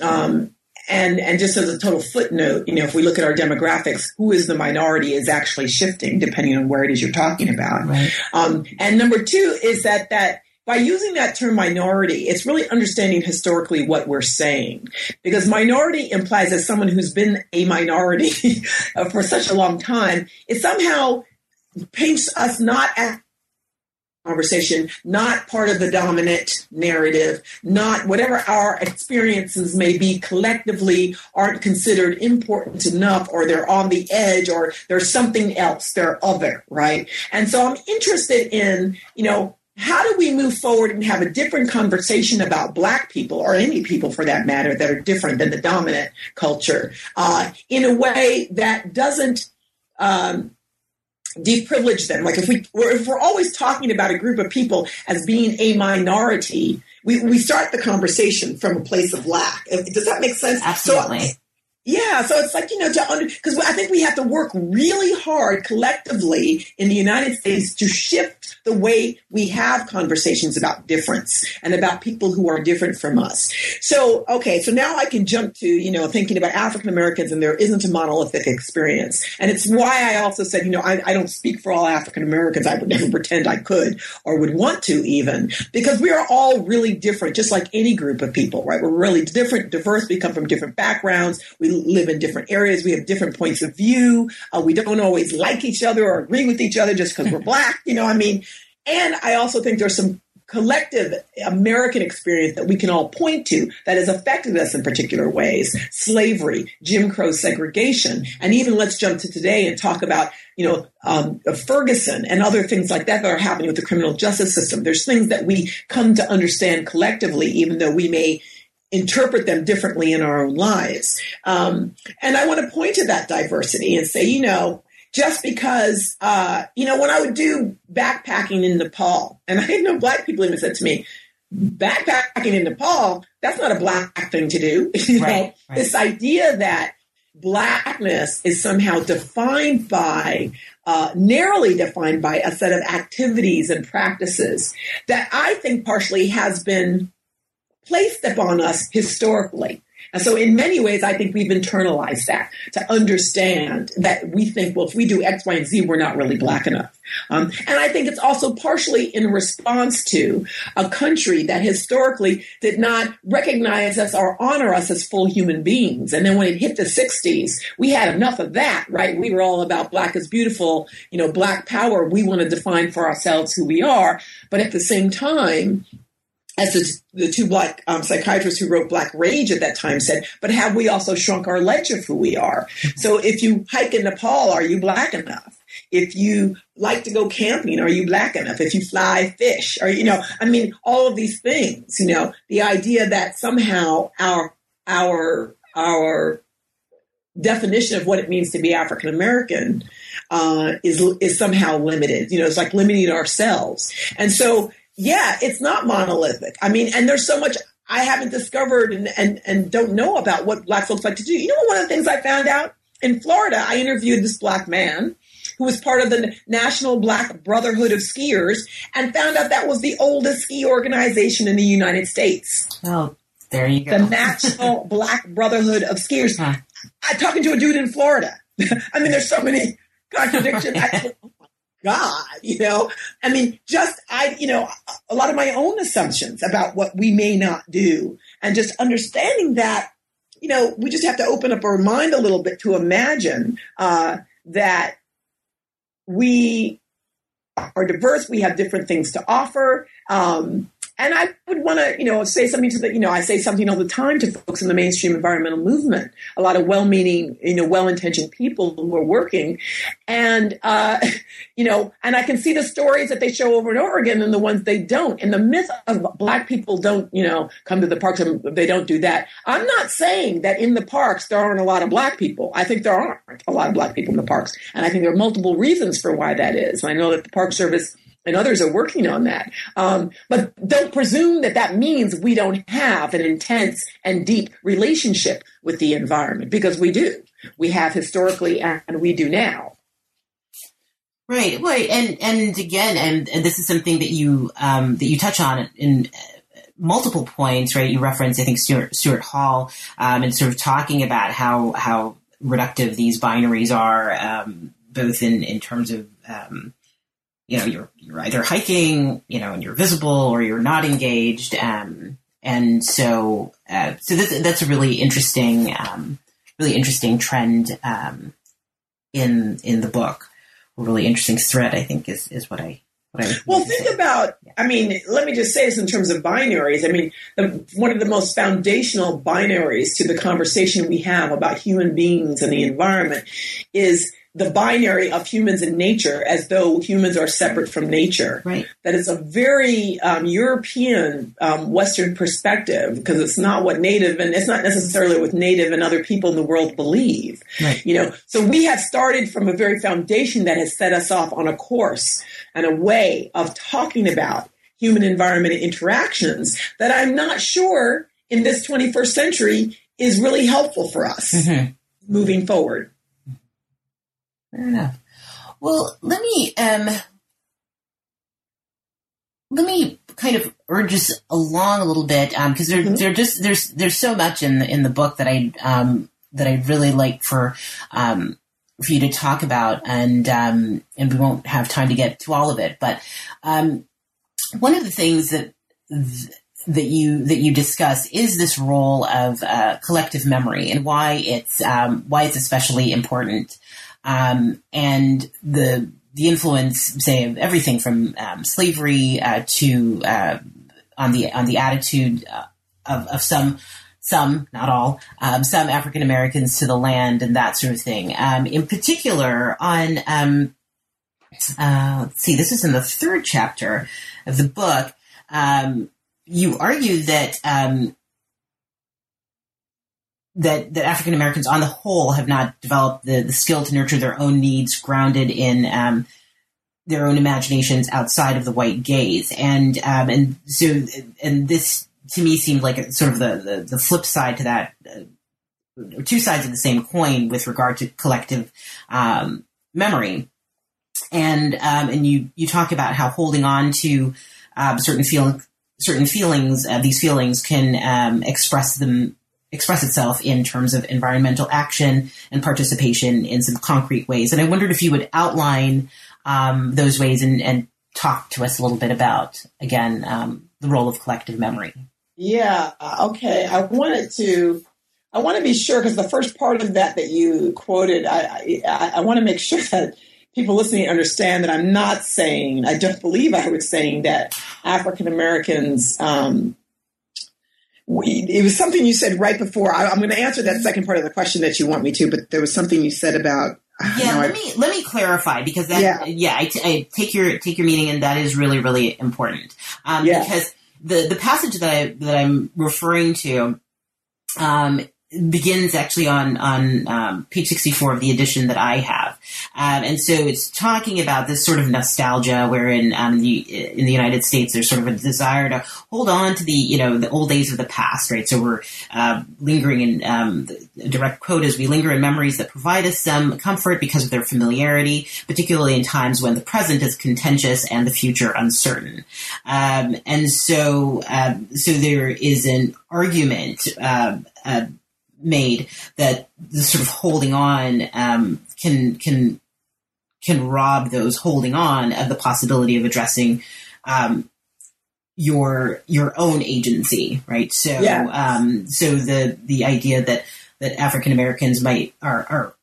Um, and, and just as a total footnote, you know, if we look at our demographics, who is the minority is actually shifting depending on where it is you're talking about. Right. Um, and number two is that, that by using that term minority, it's really understanding historically what we're saying. Because minority implies as someone who's been a minority <laughs> uh, for such a long time, it somehow paints us not as conversation, not part of the dominant narrative, not whatever our experiences may be collectively aren't considered important enough or they're on the edge or there's something else, they're other, right? And so I'm interested in, you know, how do we move forward and have a different conversation about black people or any people for that matter that are different than the dominant culture uh, in a way that doesn't um, deprivilege them? Like if we if we're always talking about a group of people as being a minority we, we start the conversation from a place of lack. Does that make sense? Absolutely. so, Yeah, so it's like, you know, to because I think we have to work really hard collectively in the United States to shift the way we have conversations about difference and about people who are different from us. So, okay, so now I can jump to, you know, thinking about African Americans and there isn't a monolithic experience. And it's why I also said, you know, I, I don't speak for all African Americans. I would <laughs> never pretend I could or would want to even, because we are all really different, just like any group of people, right? We're really different, diverse. We come from different backgrounds. We live in different areas. We have different points of view. Uh, we don't always like each other or agree with each other just because we're <laughs> black. You know, I mean, and I also think there's some collective American experience that we can all point to that has affected us in particular ways. Slavery, Jim Crow segregation, and even let's jump to today and talk about, you know, um, Ferguson and other things like that that are happening with the criminal justice system. There's things that we come to understand collectively, even though we may interpret them differently in our own lives. Um, and I want to point to that diversity and say, you know, just because, uh, you know, when I would do backpacking in Nepal, and I had no black people even said to me, backpacking in Nepal, that's not a black thing to do. <laughs> you right, know, right. this idea that blackness is somehow defined by uh, narrowly defined by a set of activities and practices that I think partially has been placed upon us historically. And so, in many ways, I think we've internalized that to understand that we think, well, if we do X, Y, and Z, we're not really black enough. Um, and I think it's also partially in response to a country that historically did not recognize us or honor us as full human beings. And then when it hit the 60s, we had enough of that, right? We were all about black is beautiful, you know, black power. We want to define for ourselves who we are. But at the same time, as the, the two black um, psychiatrists who wrote Black Rage at that time said, but have we also shrunk our ledge of who we are? So if you hike in Nepal, are you black enough? If you like to go camping, are you black enough? If you fly fish, or you know, I mean, all of these things, you know, the idea that somehow our our our definition of what it means to be African American uh, is is somehow limited. You know, it's like limiting ourselves, and so yeah, it's not monolithic. I mean, and there's so much I haven't discovered and, and, and don't know about what black folks like to do. You know, one of the things I found out in Florida, I interviewed this black man who was part of the National Black Brotherhood of Skiers and found out that was the oldest ski organization in the United States. Oh, there you go. The National <laughs> Black Brotherhood of Skiers. Huh. I'm talking to a dude in Florida. <laughs> I mean, there's so many contradictions. <laughs> God, you know, I mean, just I, you know, a lot of my own assumptions about what we may not do, and just understanding that, you know, we just have to open up our mind a little bit to imagine uh, that we are diverse, we have different things to offer, um, and I would want to, you know, say something to the, you know, I say something all the time to folks in the mainstream environmental movement, a lot of well-meaning, you know, well-intentioned people who are working. And, uh, <laughs> you know, and I can see the stories that they show over and over again and the ones they don't. And the myth of black people don't, you know, come to the parks and they don't do that. I'm not saying that in the parks there aren't a lot of black people. I think there aren't a lot of black people in the parks. And I think there are multiple reasons for why that is. I know that the Park Service and others are working on that. Um, but don't presume that that means we don't have an intense and deep relationship with the environment because we do. We have historically and we do now. Right, right, and and again, and, and this is something that you um, that you touch on in uh, multiple points, right? You reference, I think, Stuart, Stuart Hall, um, and sort of talking about how how reductive these binaries are, um, both in in terms of um, you know, you're, you're either hiking, you know, and you're visible or you're not engaged. Um, and so, uh, so this, that's a really interesting, um, really interesting trend, um, in, in the book. A really interesting thread, I think, is, is what I, what I well, think say. about. I mean, let me just say this in terms of binaries. I mean, the, one of the most foundational binaries to the conversation we have about human beings and the environment is the binary of humans and nature as though humans are separate from nature. Right. That is a very um, European um, Western perspective because it's not what Native and it's not necessarily what Native and other people in the world believe. Right. You know, so we have started from a very foundation that has set us off on a course and a way of talking about human environment interactions that I'm not sure in this 21st century is really helpful for us mm-hmm. moving forward. Fair enough. Well, let me um, let me kind of urge us along a little bit because um, there, mm-hmm. there just there's there's so much in the in the book that I um, that I'd really like for um, for you to talk about, and um, and we won't have time to get to all of it. But um, one of the things that that you that you discuss is this role of uh, collective memory and why it's um, why it's especially important, um, and the the influence, say, of everything from um, slavery uh, to uh, on the on the attitude uh, of, of some some, not all, um, some African Americans to the land and that sort of thing. Um, in particular, on, um, uh, let's see, this is in the third chapter of the book. Um, you argue that, um, that, that African Americans on the whole have not developed the, the skill to nurture their own needs grounded in, um, their own imaginations outside of the white gaze. And, and so, and this, to me seemed like a, sort of the, the, the flip side to that, uh, two sides of the same coin with regard to collective um, memory. And um, and you you talk about how holding on to um, certain feeling certain feelings uh, these feelings can um, express them express itself in terms of environmental action and participation in some concrete ways. And I wondered if you would outline um, those ways and, and, talk to us a little bit about again um, the role of collective memory. Yeah. Uh, okay. I wanted to. I want to be sure because the first part of that that you quoted, I, I, I want to make sure <laughs> that people listening understand that I'm not saying, I don't believe I was saying that African Americans, um, it was something you said right before. I, am going to answer that second part of the question that you want me to, but there was something you said about. Yeah, let I, me let me clarify because that yeah, yeah I, t- I take your take your meaning and that is really really important um, yeah. because the the passage that I that I'm referring to um, begins actually on on um, page 64 of the edition that I have, um, and so it's talking about this sort of nostalgia, wherein um, in the United States there's sort of a desire to hold on to the you know the old days of the past, right? So we're uh, lingering in um, the direct quote is we linger in memories that provide us some comfort because of their familiarity, particularly in times when the present is contentious and the future uncertain, um, and so uh, so there is an argument. Uh, uh, made that the sort of holding on um, can can can rob those holding on of the possibility of addressing um, your your own agency, right? So yeah. um, so the the idea that that African Americans might are are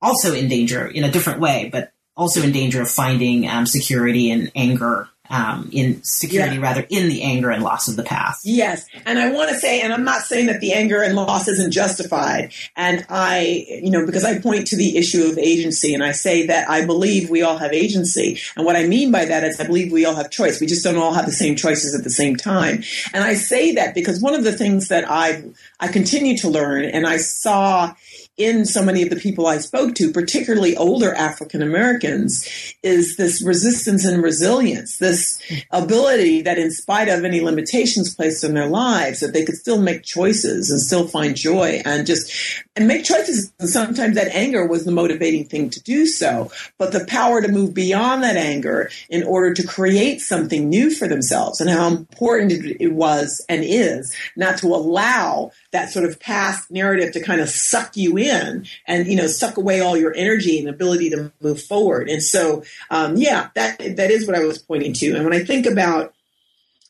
also in danger in a different way, but also in danger of finding um, security and anger um, in security yeah. rather in the anger and loss of the past. Yes. And I want to say, and I'm not saying that the anger and loss isn't justified. And I, you know, because I point to the issue of agency and I say that I believe we all have agency. And what I mean by that is I believe we all have choice. We just don't all have the same choices at the same time. And I say that because one of the things that I, I continue to learn and I saw in so many of the people I spoke to, particularly older African Americans, is this resistance and resilience, this ability that in spite of any limitations placed in their lives, that they could still make choices and still find joy and just and make choices. And sometimes that anger was the motivating thing to do so, but the power to move beyond that anger in order to create something new for themselves and how important it was and is not to allow that sort of past narrative to kind of suck you in and you know suck away all your energy and ability to move forward and so um, yeah that that is what i was pointing to and when i think about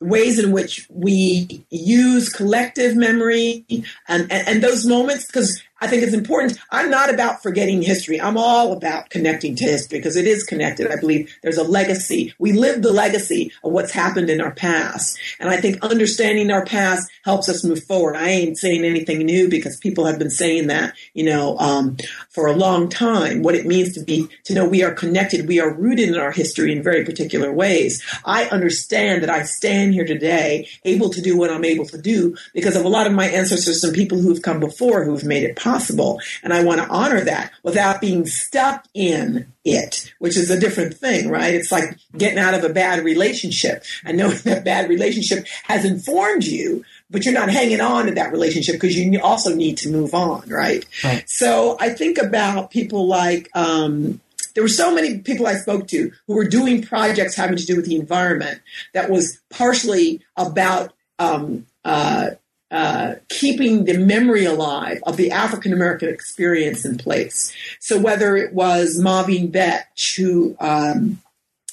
ways in which we use collective memory and, and, and those moments because I think it's important. I'm not about forgetting history. I'm all about connecting to history because it is connected. I believe there's a legacy. We live the legacy of what's happened in our past. And I think understanding our past helps us move forward. I ain't saying anything new because people have been saying that, you know, um, for a long time, what it means to be, to know we are connected. We are rooted in our history in very particular ways. I understand that I stand here today able to do what I'm able to do because of a lot of my ancestors and people who've come before who've made it possible possible. And I want to honor that without being stuck in it, which is a different thing, right? It's like getting out of a bad relationship and knowing <laughs> that bad relationship has informed you, but you're not hanging on to that relationship because you also need to move on, right? Right. So I think about people like, um, there were so many people I spoke to who were doing projects having to do with the environment that was partially about um, uh, uh, keeping the memory alive of the African American experience in place. So whether it was MaVynee Betsch, who um,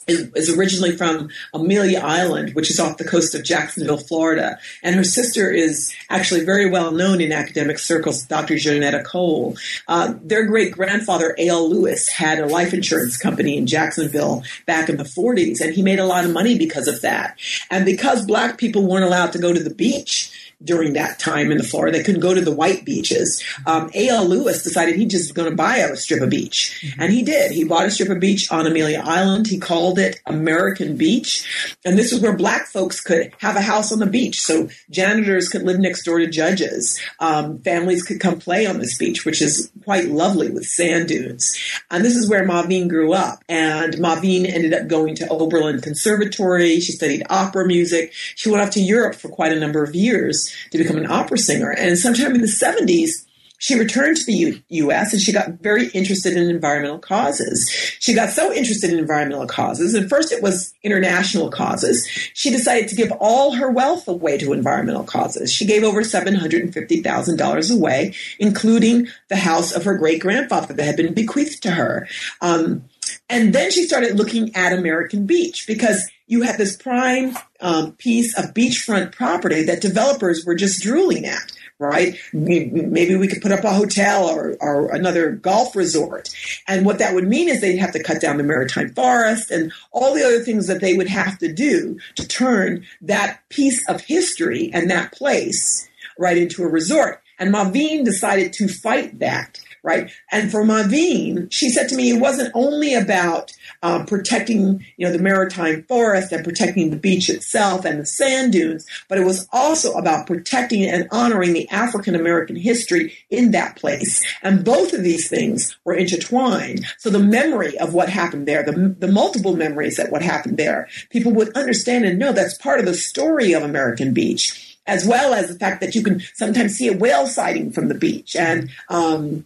is, is, originally from Amelia Island, which is off the coast of Jacksonville, Florida. And her sister is actually very well known in academic circles, Dr. Johnnetta Cole. Uh, their great grandfather, A.L. Lewis, had a life insurance company in Jacksonville back in the 40s, and he made a lot of money because of that. And because black people weren't allowed to go to the beach, during that time in the Florida. They couldn't go to the white beaches. Um, A.L. Lewis decided he just was going to buy a strip of beach. Mm-hmm. And he did. He bought a strip of beach on Amelia Island. He called it American Beach. And this is where black folks could have a house on the beach. So janitors could live next door to judges. Um, families could come play on this beach, which is quite lovely with sand dunes. And this is where MaVynee grew up. And MaVynee ended up going to Oberlin Conservatory. She studied opera music. She went off to Europe for quite a number of years to become an opera singer. And sometime in the 70s, she returned to the U- U.S. and she got very interested in environmental causes. She got so interested in environmental causes, and first it was international causes. She decided to give all her wealth away to environmental causes. She gave over $750,000 away, including the house of her great grandfather that had been bequeathed to her. Um, and then she started looking at American Beach because you had this prime um, piece of beachfront property that developers were just drooling at, right? Maybe we could put up a hotel or, or another golf resort. And what that would mean is they'd have to cut down the maritime forest and all the other things that they would have to do to turn that piece of history and that place right into a resort. And MaVynee decided to fight that right? And for MaVynee, she said to me, it wasn't only about um, protecting, you know, the maritime forest and protecting the beach itself and the sand dunes, but it was also about protecting and honoring the African American history in that place. And both of these things were intertwined. So the memory of what happened there, the, the multiple memories that what happened there, people would understand and know that's part of the story of American Beach as well as the fact that you can sometimes see a whale sighting from the beach and um,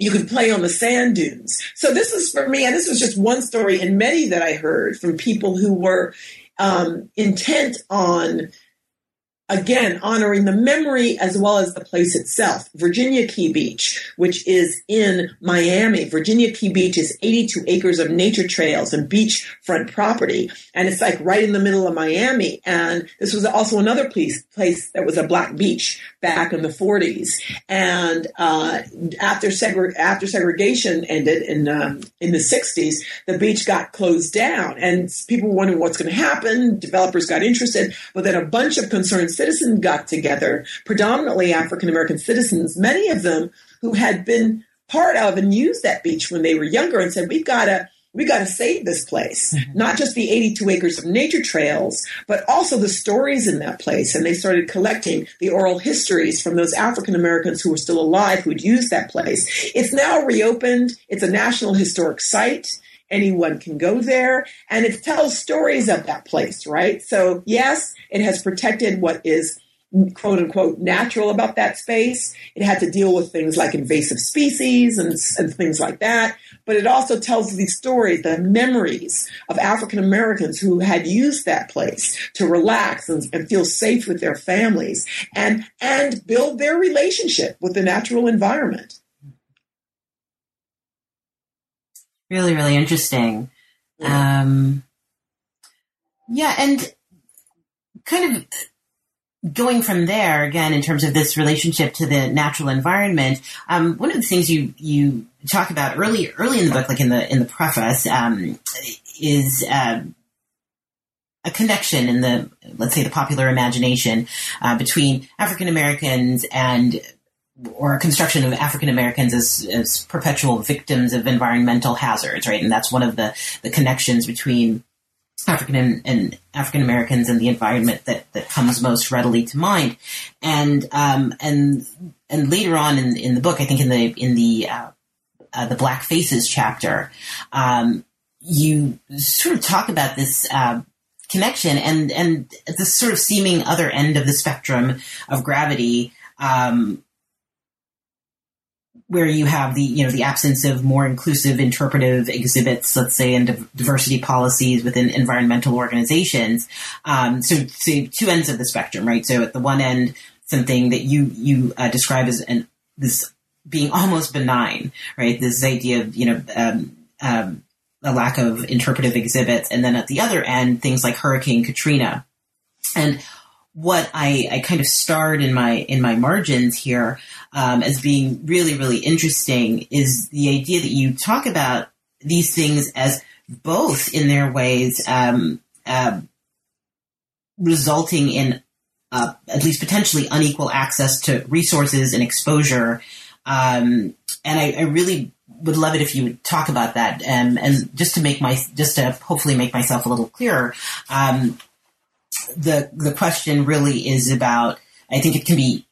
you could play on the sand dunes. So this is for me, and this was just one story in many that I heard from people who were um, intent on again, honoring the memory as well as the place itself. Virginia Key Beach, which is in Miami. Virginia Key Beach is 82 acres of nature trails and beachfront property. And it's like right in the middle of Miami. And this was also another place, place that was a black beach back in the 40s. And uh, after, segre- after segregation ended in, um, in the 60s, the beach got closed down. And people were wondering what's going to happen. Developers got interested. But then a bunch of concerned citizens got together, predominantly African American citizens, many of them who had been part of and used that beach when they were younger and said, we've got to we got to save this place, <laughs> not just the 82 acres of nature trails, but also the stories in that place. And they started collecting the oral histories from those African Americans who were still alive who'd used that place. It's now reopened. It's a National Historic Site. Anyone can go there and it tells stories of that place, right? So yes, it has protected what is quote unquote natural about that space. It had to deal with things like invasive species and, and things like that. But it also tells these stories, the memories of African Americans who had used that place to relax and, and feel safe with their families and, and build their relationship with the natural environment. Really, really interesting. Yeah. Um, yeah, and kind of going from there again in terms of this relationship to the natural environment. Um, one of the things you you talk about early early in the book, like in the in the preface, um, is. Uh, a connection in the, let's say, the popular imagination uh, between African Americans and or construction of African Americans as, as perpetual victims of environmental hazards, right? And that's one of the, the connections between African and, and African Americans and the environment that, that comes most readily to mind. And, um, and, and later on in, in the book, I think in the, in the, uh, uh, the Black Faces chapter, um, you sort of talk about this, uh, connection and and this sort of seeming other end of the spectrum of gravity um, where you have the you know the absence of more inclusive interpretive exhibits let's say and diversity policies within environmental organizations um, so, so two ends of the spectrum right so at the one end something that you you uh, describe as an this being almost benign right this idea of you know um, um, a lack of interpretive exhibits. And then at the other end, things like Hurricane Katrina. And what I, I kind of starred in my in my margins here um, as being really really interesting is the idea that you talk about these things as both in their ways um, uh, resulting in uh, at least potentially unequal access to resources and exposure. Um, and I, I, really would love it if you would talk about that. Um, and just to make my, just to hopefully make myself a little clearer, um, the the question really is about. I think it can be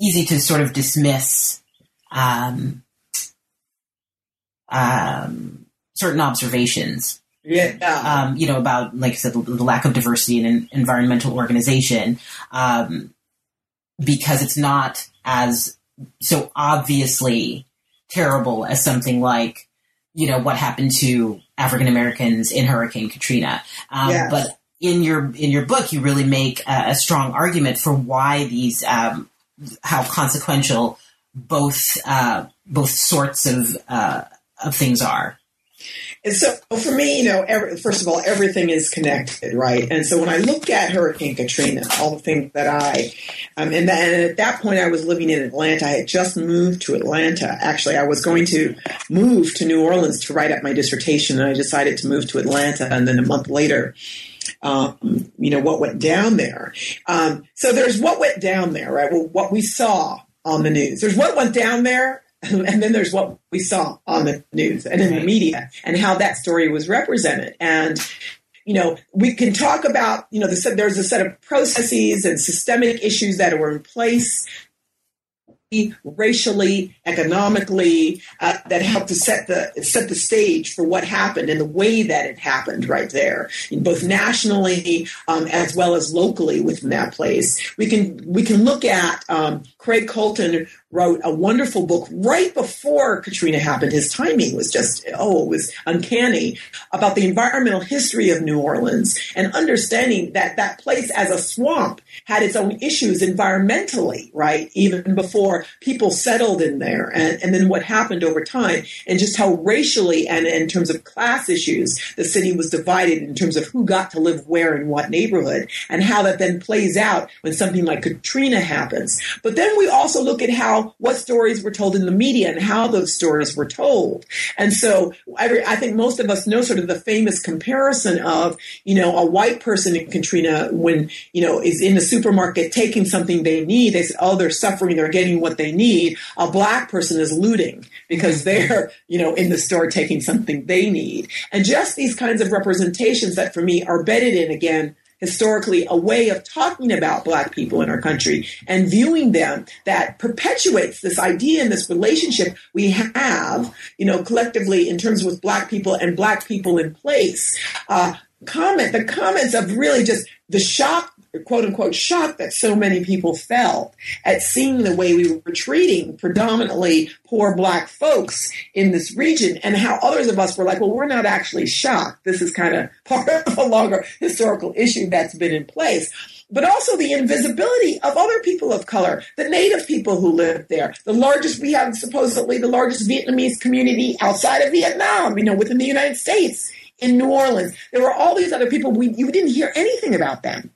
easy to sort of dismiss um, um, certain observations. Yeah. Um, you know about, like I said, the, the lack of diversity in an environmental organization, um, because it's not as so obviously terrible as something like, you know, what happened to African Americans in Hurricane Katrina. Um, yes. But in your in your book, you really make a, strong argument for why these um, how consequential both uh, both sorts of uh, of things are. And so for me, you know, every, first of all, everything is connected, right? And so when I look at Hurricane Katrina, all the things that I, um, and, then, at that point I was living in Atlanta. I had just moved to Atlanta. Actually, I was going to move to New Orleans to write up my dissertation, and I decided to move to Atlanta. And then a month later, um, you know, what went down there. Um, so there's what went down there, right? Well, what we saw on the news. There's what went down there <laughs> and then there's what we saw on the news and in the media and how that story was represented. And, you know, we can talk about, you know, the, there's a set of processes and systemic issues that were in place racially, economically, uh, that helped to set the set the stage for what happened and the way that it happened right there, both nationally um, as well as locally within that place. We can we can look at um, Craig Colten wrote a wonderful book right before Katrina happened. His timing was just, oh, it was uncanny about the environmental history of New Orleans and understanding that that place as a swamp had its own issues environmentally, right? Even before people settled in there and, and then what happened over time and just how racially and in terms of class issues, the city was divided in terms of who got to live where in what neighborhood and how that then plays out when something like Katrina happens. But then we also look at how what stories were told in the media and how those stories were told. And so every, I think most of us know sort of the famous comparison of, you know, a white person in Katrina when, you know, is in the supermarket taking something they need. They say, oh, they're suffering. They're getting what they need. A black person is looting because mm-hmm. they're, you know, in the store taking something they need. And just these kinds of representations that for me are bedded in again historically a way of talking about black people in our country and viewing them that perpetuates this idea and this relationship we have, you know, collectively in terms with black people and black people in place. Uh, comment, the comments of really just the shock quote unquote shock that so many people felt at seeing the way we were treating predominantly poor black folks in this region and how others of us were like, well, we're not actually shocked. This is kind of <laughs> part of a longer historical issue that's been in place but also the invisibility of other people of color, the native people who live there. The largest, we have supposedly the largest Vietnamese community outside of Vietnam, you know, within the United States in New Orleans. There were all these other people, we, you didn't hear anything about them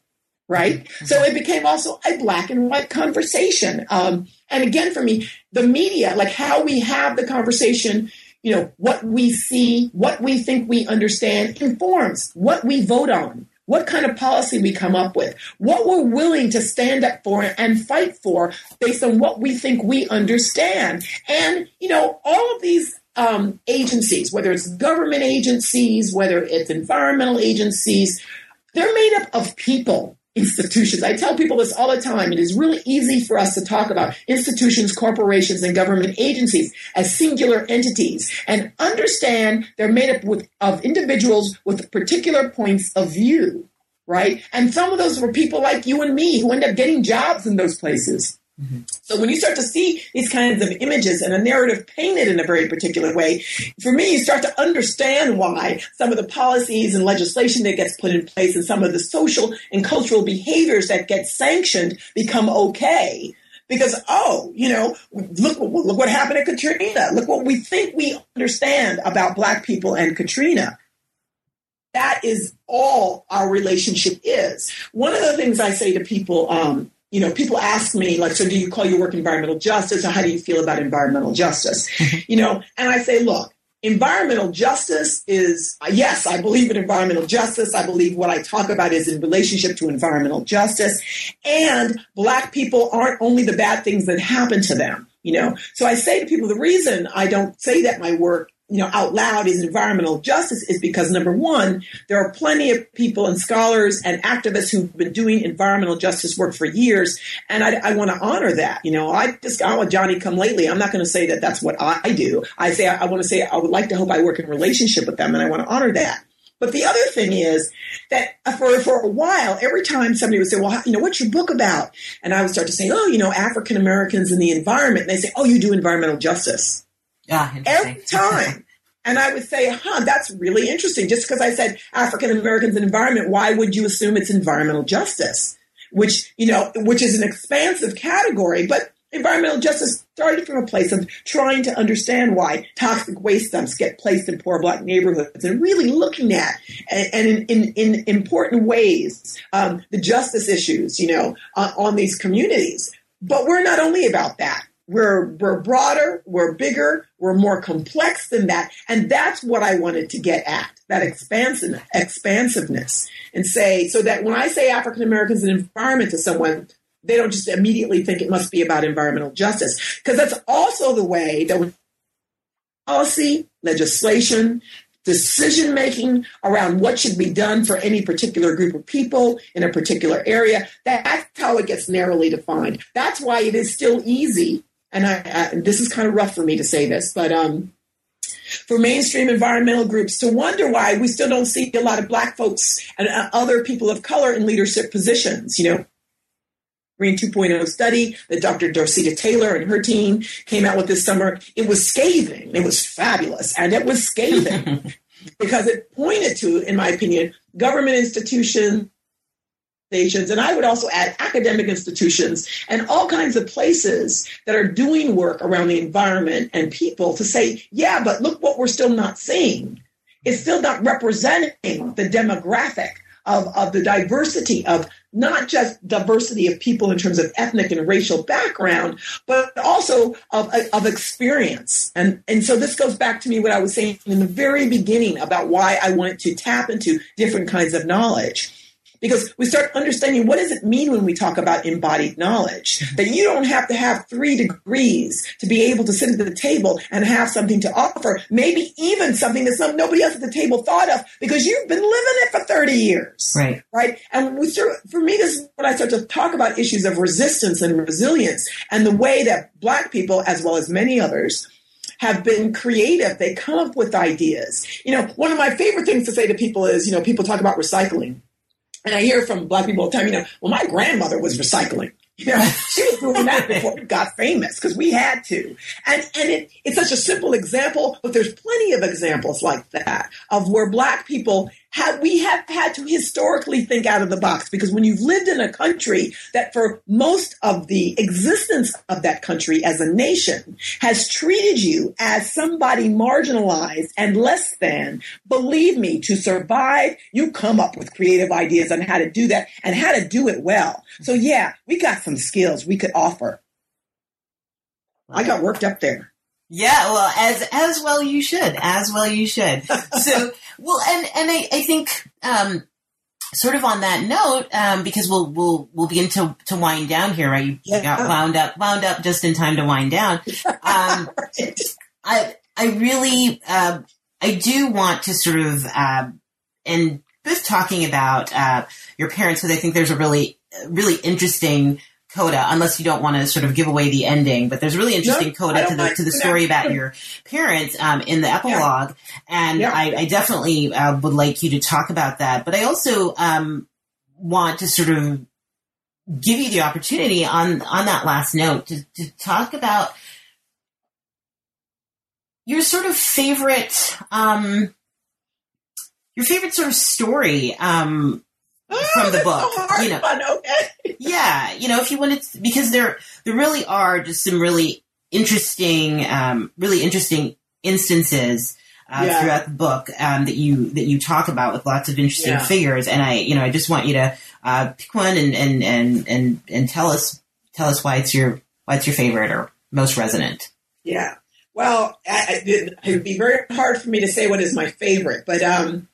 right? Mm-hmm. So it became also a black and white conversation. Um, and again, for me, the media, like how we have the conversation, you know, what we see, what we think we understand informs what we vote on. What kind of policy we come up with, what we're willing to stand up for and fight for based on what we think we understand. And, you know, all of these um, agencies, whether it's government agencies, whether it's environmental agencies, they're made up of people institutions. I tell people this all the time. It is really easy for us to talk about institutions, corporations, and government agencies as singular entities and understand they're made up with, of individuals with particular points of view, right? And some of those were people like you and me who end up getting jobs in those places. Mm-hmm. So when you start to see these kinds of images and a narrative painted in a very particular way, for me, you start to understand why some of the policies and legislation that gets put in place and some of the social and cultural behaviors that get sanctioned become okay. Because oh, you know, look look what happened at Katrina. Look what we think we understand about Black people and Katrina. That is all our relationship is. One of the things I say to people um, you know, people ask me, like, so do you call your work environmental justice or how do you feel about environmental justice? Mm-hmm. You know, and I say, look, environmental justice is, yes, I believe in environmental justice. I believe what I talk about is in relationship to environmental justice. And Black people aren't only the bad things that happen to them. You know, so I say to people, the reason I don't say that my work you know, out loud is environmental justice is because number one, there are plenty of people and scholars and activists who've been doing environmental justice work for years, and I, I want to honor that. You know, I just I'm a Johnny come lately. I'm not going to say that that's what I do. I say I, I want to say I would like to hope I work in relationship with them, and I want to honor that. But the other thing is that for, for a while, every time somebody would say, well, you know, what's your book about? And I would start to say, oh, you know, African Americans and the environment. And they say, oh, you do environmental justice. Ah, every time. <laughs> and I would say, huh, that's really interesting. Just because I said African Americans and environment, why would you assume it's environmental justice? Which, you know, which is an expansive category, but environmental justice started from a place of trying to understand why toxic waste dumps get placed in poor black neighborhoods and really looking at and, and in, in, in, important ways um, the justice issues, you know, uh, on these communities. But we're not only about that. We're, we're broader, we're bigger, we're more complex than that. And that's what I wanted to get at, that expansive, expansiveness. And say, so that when I say African Americans and environment to someone, they don't just immediately think it must be about environmental justice. Because that's also the way that policy, legislation, decision making around what should be done for any particular group of people in a particular area. That's how it gets narrowly defined. That's why it is still easy and I, I, this is kind of rough for me to say this, but um, for mainstream environmental groups to wonder why we still don't see a lot of black folks and uh, other people of color in leadership positions. You know, Green 2.0 study that Dr. Dorceta Taylor and her team came out with this summer. It was scathing. It was fabulous. And it was scathing <laughs> because it pointed to, in my opinion, government institutions stations, and I would also add academic institutions and all kinds of places that are doing work around the environment and people to say, yeah, but look what we're still not seeing. It's still not representing the demographic of, of the diversity of not just diversity of people in terms of ethnic and racial background, but also of, of experience. And, and so this goes back to me what I was saying in the very beginning about why I wanted to tap into different kinds of knowledge because we start understanding what does it mean when we talk about embodied knowledge that you don't have to have three degrees to be able to sit at the table and have something to offer maybe even something that some, nobody else at the table thought of because you've been living it for 30 years right right and we start, for me this is when i start to talk about issues of resistance and resilience and the way that black people as well as many others have been creative. They come up with ideas. You know, one of my favorite things to say to people is, you know, people talk about recycling. And I hear from black people all the time, you know, well, my grandmother was recycling. You know, she was doing that before we got famous because we had to. And and it, it's such a simple example, but there's plenty of examples like that of where black people we have had to historically think out of the box because when you've lived in a country that for most of the existence of that country as a nation has treated you as somebody marginalized and less than, believe me, to survive, you come up with creative ideas on how to do that and how to do it well. So yeah, we got some skills we could offer. I got worked up there. Yeah, well, as as well you should, as well you should. <laughs> So, well, and and I, I think um, sort of on that note, um, because we'll we'll we'll begin to to wind down here. Right, you yeah. got wound up wound up just in time to wind down. <laughs> Um, right. I I really uh, I do want to sort of uh, and both talking about uh, your parents, because I think there's a really, really interesting coda, unless you don't want to sort of give away the ending. But there's really interesting No, coda to the to the story about <laughs> your parents um, in the epilogue, and Yeah. I, I definitely uh, would like you to talk about that. But I also um, want to sort of give you the opportunity on on that last note to, to talk about your sort of favorite um, your favorite sort of story um, from the book, So you know. fun, okay. <laughs> yeah, you know, if you wanted to, because there there really are just some really interesting, um, really interesting instances uh, Yeah. throughout the book um, that you that you talk about with lots of interesting Yeah. figures. And I, you know, I just want you to uh, pick one and and and and and tell us tell us why it's your why it's your favorite or most resonant. Yeah. Well, I, I, it would be very hard for me to say what is my favorite, but um,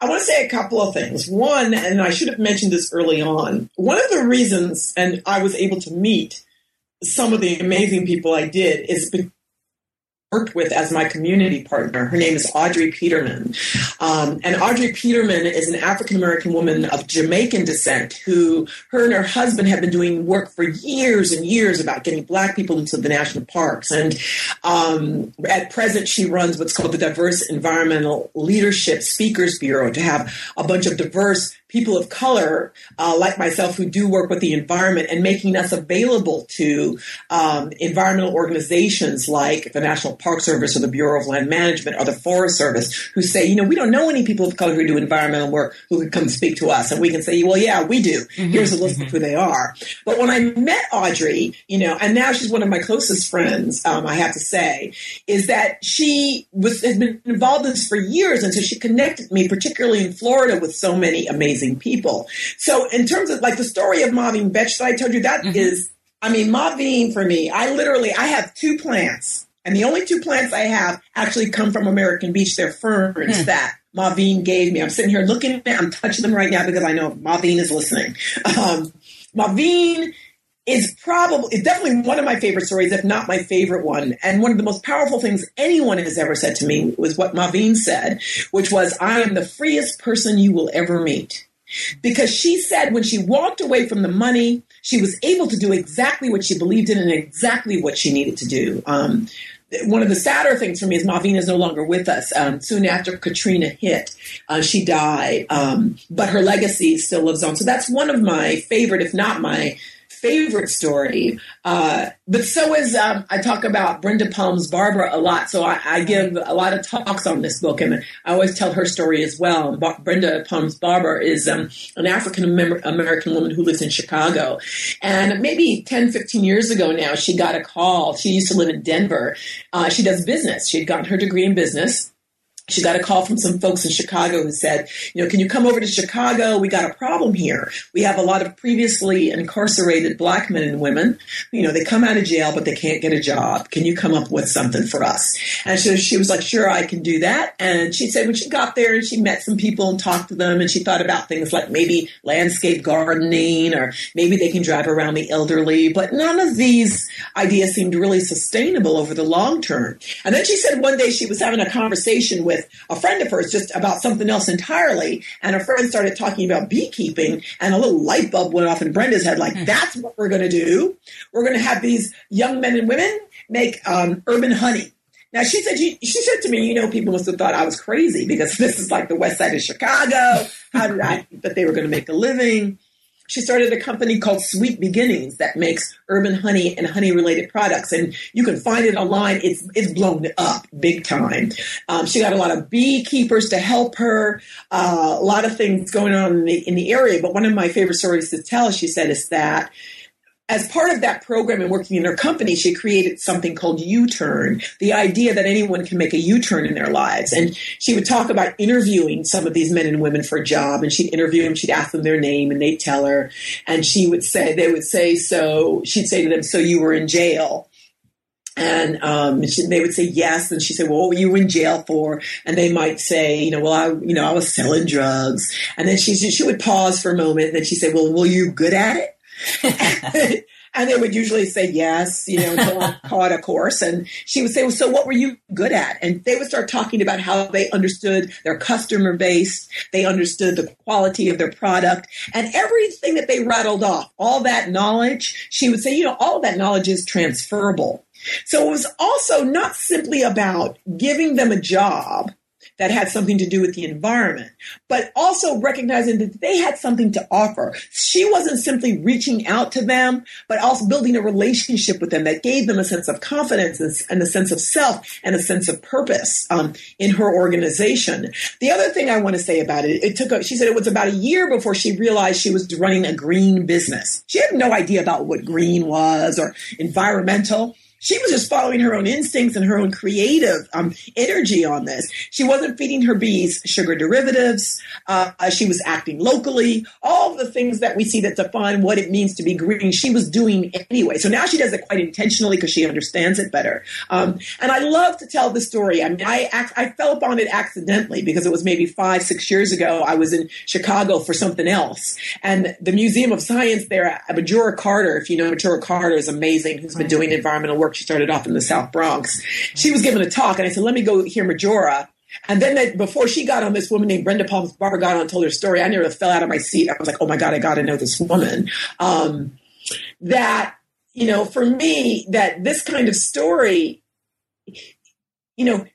I want to say a couple of things. One, and I should have mentioned this early on, one of the reasons, and I was able to meet some of the amazing people I did, is be- worked with as my community partner. Her name is Audrey Peterman. Um, and Audrey Peterman is an African American woman of Jamaican descent who, her and her husband have been doing work for years and years about getting black people into the national parks. And um, at present, she runs what's called the Diverse Environmental Leadership Speakers Bureau to have a bunch of diverse people of color uh, like myself who do work with the environment and making us available to um, environmental organizations like the National Park Service or the Bureau of Land Management or the Forest Service who say, you know, we don't know any people of color who do environmental work who could come speak to us. And we can say, well, yeah, we do. Here's a list of who they are. But when I met Audrey, you know, and now she's one of my closest friends, um, I have to say, is that she was has been involved in this for years, and so she connected me, particularly in Florida, with so many amazing people. So, in terms of like the story of MaVynee Betsch that I told you, that is, I mean, MaVynee for me, I literally I have two plants, and the only two plants I have actually come from American Beach. They're ferns that. MaVynee gave me. I'm sitting here looking at them. I'm touching them right now because I know MaVynee is listening. Um, MaVynee is probably it's definitely one of my favorite stories, if not my favorite one. And one of the most powerful things anyone has ever said to me was what MaVynee said, which was, "I am the freest person you will ever meet." Because she said when she walked away from the money, she was able to do exactly what she believed in and exactly what she needed to do. Um, one of the sadder things for me is MaVynee is no longer with us. Um, soon after Katrina hit, uh, she died, um, but her legacy still lives on. So that's one of my favorite, if not my favorite story. Uh, but so is um, I talk about Brenda Palms Barber a lot. So I, I give a lot of talks on this book, and I always tell her story as well. Brenda Palms Barber is um, an African American woman who lives in Chicago, and maybe 10, 15 years ago now, she got a call. She used to live in Denver. Uh, she does business. She had gotten her degree in business she got a call from some folks in Chicago who said, you know, can you come over to Chicago? We got a problem here. We have a lot of previously incarcerated black men and women. You know, they come out of jail, but they can't get a job. Can you come up with something for us? And so she was like, sure, I can do that. And she said when she got there and she met some people and talked to them and she thought about things like maybe landscape gardening or maybe they can drive around the elderly, but none of these ideas seemed really sustainable over the long term. And then she said one day she was having a conversation with a friend of hers just about something else entirely. And her friend started talking about beekeeping and a little light bulb went off in Brenda's head like, that's what we're going to do. We're going to have these young men and women make um, urban honey. Now she said she, she said to me, you know, people must have thought I was crazy because <laughs> this is like the west side of Chicago. How did I <laughs> think that they were going to make a living? She started a company called Sweet Beginnings that makes urban honey and honey related products, and you can find it online. It's it's blown up big time. Um, she got a lot of beekeepers to help her. Uh, a lot of things going on in the in the area. But one of my favorite stories to tell, she said, is that as part of that program and working in her company, she created something called U Turn, the idea that anyone can make a U turn in their lives. And she would talk about interviewing some of these men and women for a job, and she'd interview them, she'd ask them their name, and they'd tell her. And she would say, they would say, so she'd say to them, so you were in jail. And um, she, they would say yes, and she said, "Well, what were you in jail for?" And they might say, "You know, well, I, you know, I was selling drugs." And then she she would pause for a moment, and then she said, "Well, were you good at it?" <laughs> And they would usually say yes, you know, until I <laughs> taught a course. And she would say, well, so what were you good at? And they would start talking about how they understood their customer base. They understood the quality of their product and everything that they rattled off, all that knowledge. She would say, you know, all that knowledge is transferable. So it was also not simply about giving them a job that had something to do with the environment, but also recognizing that they had something to offer. She wasn't simply reaching out to them, but also building a relationship with them that gave them a sense of confidence and a sense of self and a sense of purpose um, in her organization. The other thing I want to say about it, it took, a, she said it was about a year before she realized she was running a green business. She had no idea about what green was or environmental she was just following her own instincts and her own creative um, energy on this. She wasn't feeding her bees sugar derivatives. Uh, she was acting locally. All the things that we see that define what it means to be green, she was doing anyway. So now she does it quite intentionally because she understands it better. Um, and I love to tell the story. I mean, I, I fell upon it accidentally because it was maybe five, six years ago. I was in Chicago for something else. And the Museum of Science there, Majora Carter, if you know Majora Carter, is amazing, who's been doing environmental work she started off in the South Bronx. She was giving a talk, and I said, "Let me go hear Majora." And then before she got on, this woman named Brenda Palms Barber got on and told her story. I nearly fell out of my seat. I was like, "Oh my god, I got to know this woman." Um, that you know, for me, that this kind of story, you know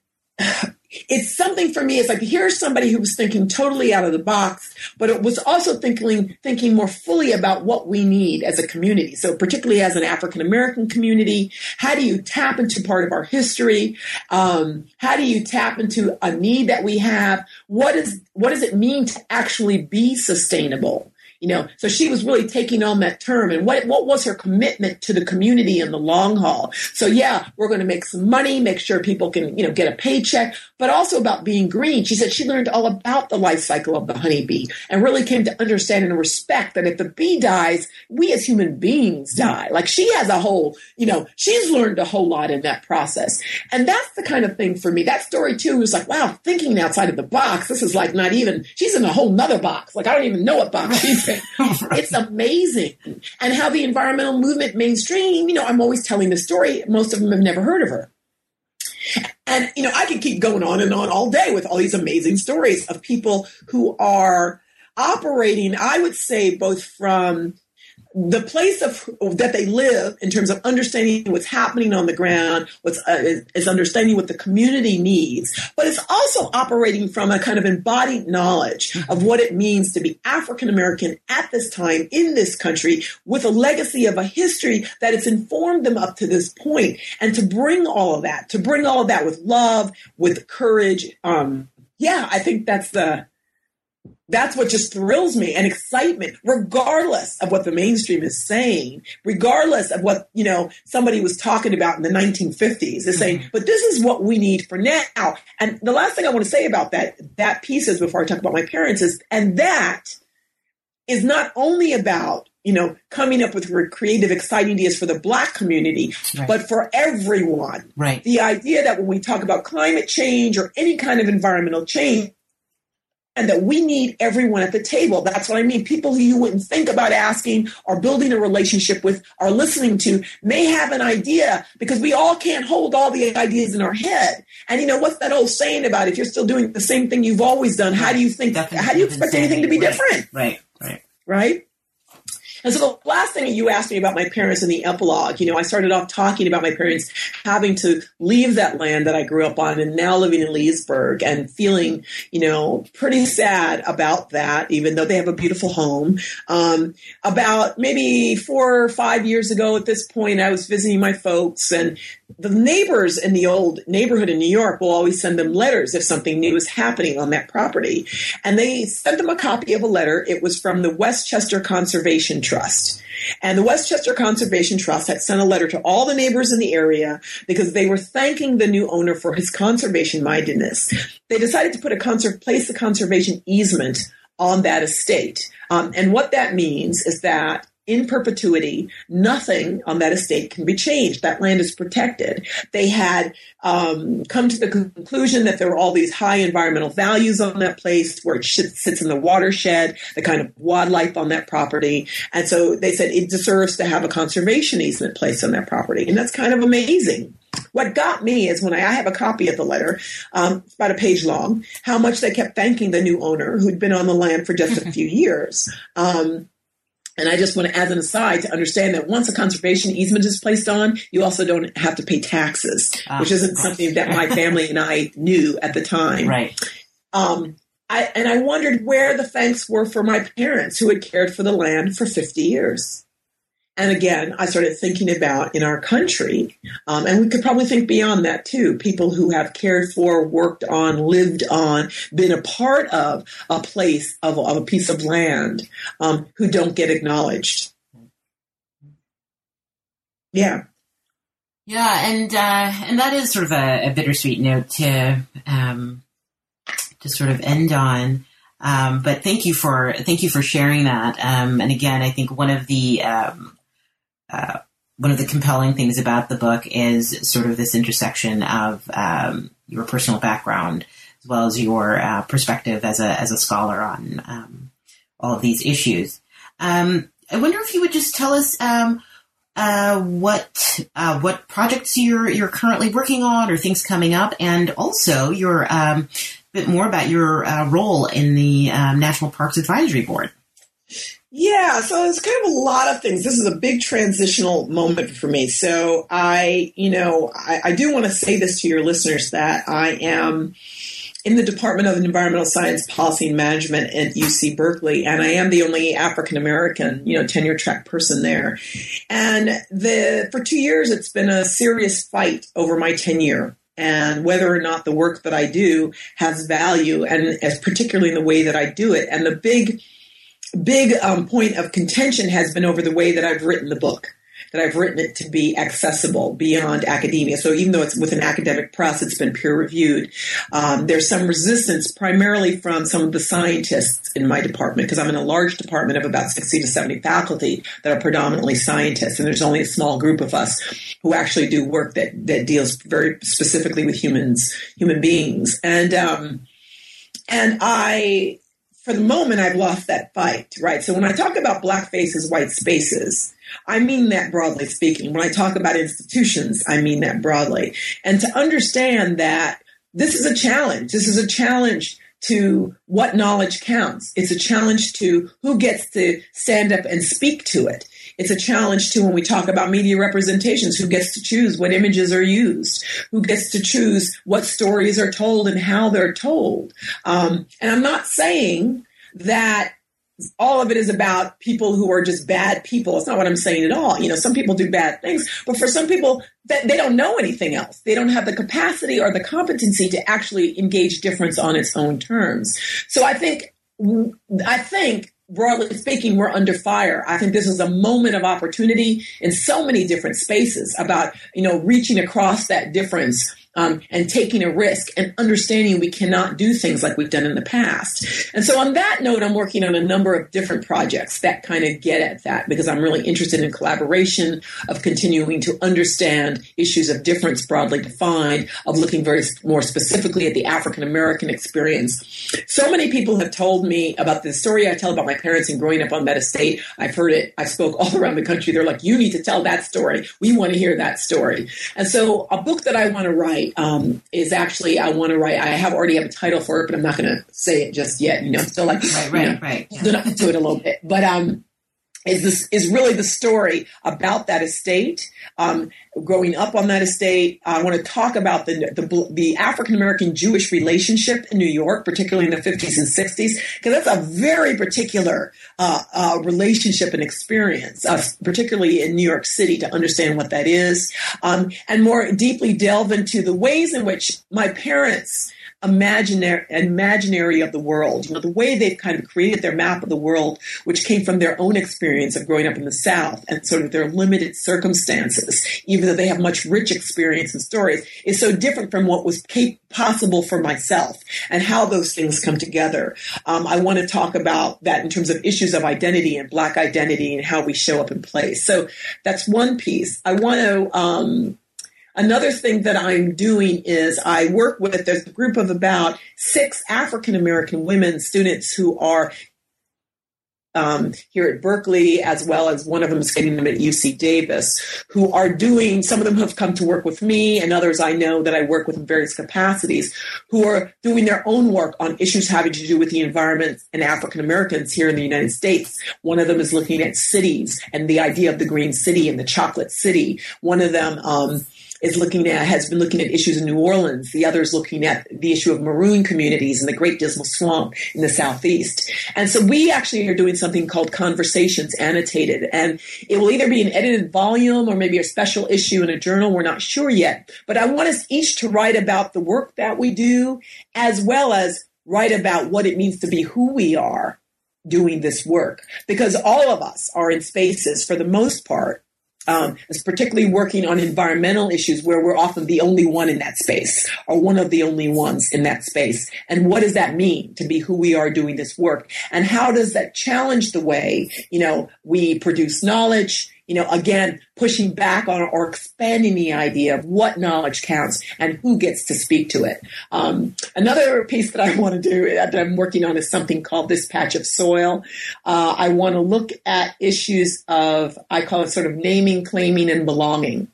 it's something for me. It's like here's somebody who was thinking totally out of the box, but it was also thinking thinking more fully about what we need as a community. So particularly as an African American community, how do you tap into part of our history? Um, how do you tap into a need that we have? What is what does it mean to actually be sustainable? You know so she was really taking on that term and what what was her commitment to the community in the long haul. So yeah we're going to make some money make sure people can you know get a paycheck but also about being green. She said she learned all about the life cycle of the honeybee and really came to understand and respect that if the bee dies we as human beings die. Like she has a whole you know she's learned a whole lot in that process. And that's the kind of thing for me. That story too was like wow thinking outside of the box this is like not even she's in a whole nother box. Like i don't even know what box she's <laughs> it's amazing. And how the environmental movement mainstream, you know, I'm always telling the story. Most of them have never heard of her. And, you know, I could keep going on and on all day with all these amazing stories of people who are operating, I would say, both from the place of that they live in terms of understanding what's happening on the ground what's uh, is, is, understanding what the community needs but it's also operating from a kind of embodied knowledge of what it means to be african american at this time in this country with a legacy of a history that has informed them up to this point. And to bring all of that to bring all of that with love with courage um, yeah i think that's the that's what just thrills me and excitement, regardless of what the mainstream is saying, regardless of what, you know, somebody was talking about in the 1950s is saying, mm-hmm. but this is what we need for now. And the last thing I want to say about that, that piece is before I talk about my parents is, and that is not only about, you know, coming up with creative, exciting ideas for the black community, right. but for everyone. Right. The idea that when we talk about climate change or any kind of environmental change, that we need everyone at the table. That's what I mean. People who you wouldn't think about asking or building a relationship with or listening to may have an idea because we all can't hold all the ideas in our head. And you know, what's that old saying about if you're still doing the same thing you've always done, how do you think, Definitely how do you expect anything to be right. different? Right, right. Right? And so the last thing you asked me about my parents in the epilogue, you know, I started off talking about my parents having to leave that land that I grew up on and now living in Leesburg and feeling, you know, pretty sad about that, even though they have a beautiful home. Um, about maybe four or five years ago at this point, I was visiting my folks and the neighbors in the old neighborhood in New York will always send them letters if something new is happening on that property. And they sent them a copy of a letter. It was from the Westchester Conservation Trust. And the Westchester Conservation Trust had sent a letter to all the neighbors in the area because they were thanking the new owner for his conservation mindedness. They decided to put a conser- place a conservation easement on that estate. Um, and what that means is that in perpetuity. Nothing on that estate can be changed. That land is protected. They had um, come to the conclusion that there were all these high environmental values on that place where it sits in the watershed, the kind of wildlife on that property. And so they said it deserves to have a conservation easement placed on that property. And that's kind of amazing. What got me is when I, I have a copy of the letter, um, about a page long, how much they kept thanking the new owner who'd been on the land for just a few <laughs> years. Um, and I just want to add an aside to understand that once a conservation easement is placed on, you also don't have to pay taxes, ah, which isn't something that my family and I knew at the time. Right. Um, I, and I wondered where the thanks were for my parents who had cared for the land for 50 years. And again, I started thinking about in our country, um, and we could probably think beyond that too people who have cared for, worked on, lived on, been a part of a place, of, of a piece of land, um, who don't get acknowledged. Yeah. Yeah, and uh, and that is sort of a, a bittersweet note to um, to sort of end on. Um, but thank you for thank you for sharing that. Um, and again, I think one of the um, uh, one of the compelling things about the book is sort of this intersection of um, your personal background as well as your uh, perspective as a as a scholar on um, all of these issues. Um, I wonder if you would just tell us um, uh, what uh, what projects you're you're currently working on or things coming up, and also your um, bit more about your uh, role in the um, National Parks Advisory Board. Yeah, so it's kind of a lot of things. This is a big transitional moment for me. So I, you know, I, I do want to say this to your listeners that I am in the Department of Environmental Science Policy and Management at UC Berkeley, and I am the only African American, you know, tenure track person there. And the for two years, it's been a serious fight over my tenure and whether or not the work that I do has value, and as particularly in the way that I do it. And the big big um, point of contention has been over the way that I've written the book, that I've written it to be accessible beyond academia. So even though it's with an academic press, it's been peer reviewed. Um, there's some resistance, primarily from some of the scientists in my department, because I'm in a large department of about 60 to 70 faculty that are predominantly scientists, and there's only a small group of us who actually do work that that deals very specifically with humans, human beings, and. Um, and I for the moment, I've lost that fight, right? So when I talk about black faces, white spaces, I mean that broadly speaking. When I talk about institutions, I mean that broadly. And to understand that this is a challenge. This is a challenge to what knowledge counts. It's a challenge to who gets to stand up and speak to it. It's a challenge too when we talk about media representations, who gets to choose what images are used, who gets to choose what stories are told and how they're told. Um, and I'm not saying that all of it is about people who are just bad people. It's not what I'm saying at all. You know, some people do bad things, but for some people, that they don't know anything else. They don't have the capacity or the competency to actually engage difference on its own terms. So I think, I think broadly speaking, we're under fire. I think this is a moment of opportunity in so many different spaces about, you know, reaching across that difference um, and taking a risk and understanding we cannot do things like we've done in the past. And so, on that note, I'm working on a number of different projects that kind of get at that because I'm really interested in collaboration, of continuing to understand issues of difference broadly defined, of looking very more specifically at the African American experience. So many people have told me about the story I tell about my parents and growing up on that estate. I've heard it. I spoke all <laughs> around the country. They're like, you need to tell that story. We want to hear that story. And so, a book that I want to write um, is actually I want to write. I have already have a title for it, but I'm not going to say it just yet. You know, still like right, right, you know, right. Yeah. to it a little bit, but um, is this is really the story about that estate, um, growing up on that estate. I want to talk about the the, the African American Jewish relationship in New York, particularly in the 50s and 60s, because that's a very particular uh, uh, relationship and experience, uh, particularly in New York City, to understand what that is, um, and more deeply delve into the ways in which my parents imaginary imaginary of the world. You know, the way they've kind of created their map of the world, which came from their own experience of growing up in the South and sort of their limited circumstances, even though they have much rich experience and stories, is so different from what was possible for myself and how those things come together. Um, I want to talk about that in terms of issues of identity and Black identity and how we show up in place. So that's one piece. I want to um, Another thing that I'm doing is I work with, there's a group of about six African American women students who are um, here at Berkeley, as well as one of them is getting them at UC Davis, who are doing, some of them have come to work with me, and others I know that I work with in various capacities, who are doing their own work on issues having to do with the environment and African Americans here in the United States. One of them is looking at cities and the idea of the green city and the chocolate city. One of them, um, is looking at has been looking at issues in New Orleans. The other is looking at the issue of maroon communities in the Great Dismal Swamp in the southeast. And so we actually are doing something called Conversations Annotated, and it will either be an edited volume or maybe a special issue in a journal. We're not sure yet, but I want us each to write about the work that we do, as well as write about what it means to be who we are doing this work because all of us are in spaces for the most part um, particularly working on environmental issues where we're often the only one in that space or one of the only ones in that space. And what does that mean to be who we are doing this work? And how does that challenge the way, you know, we produce knowledge, you know, again, pushing back on or expanding the idea of what knowledge counts and who gets to speak to it. Um, another piece that I want to do that I'm working on is something called This Patch of Soil. Uh, I want to look at issues of, I call it sort of naming, claiming, and belonging.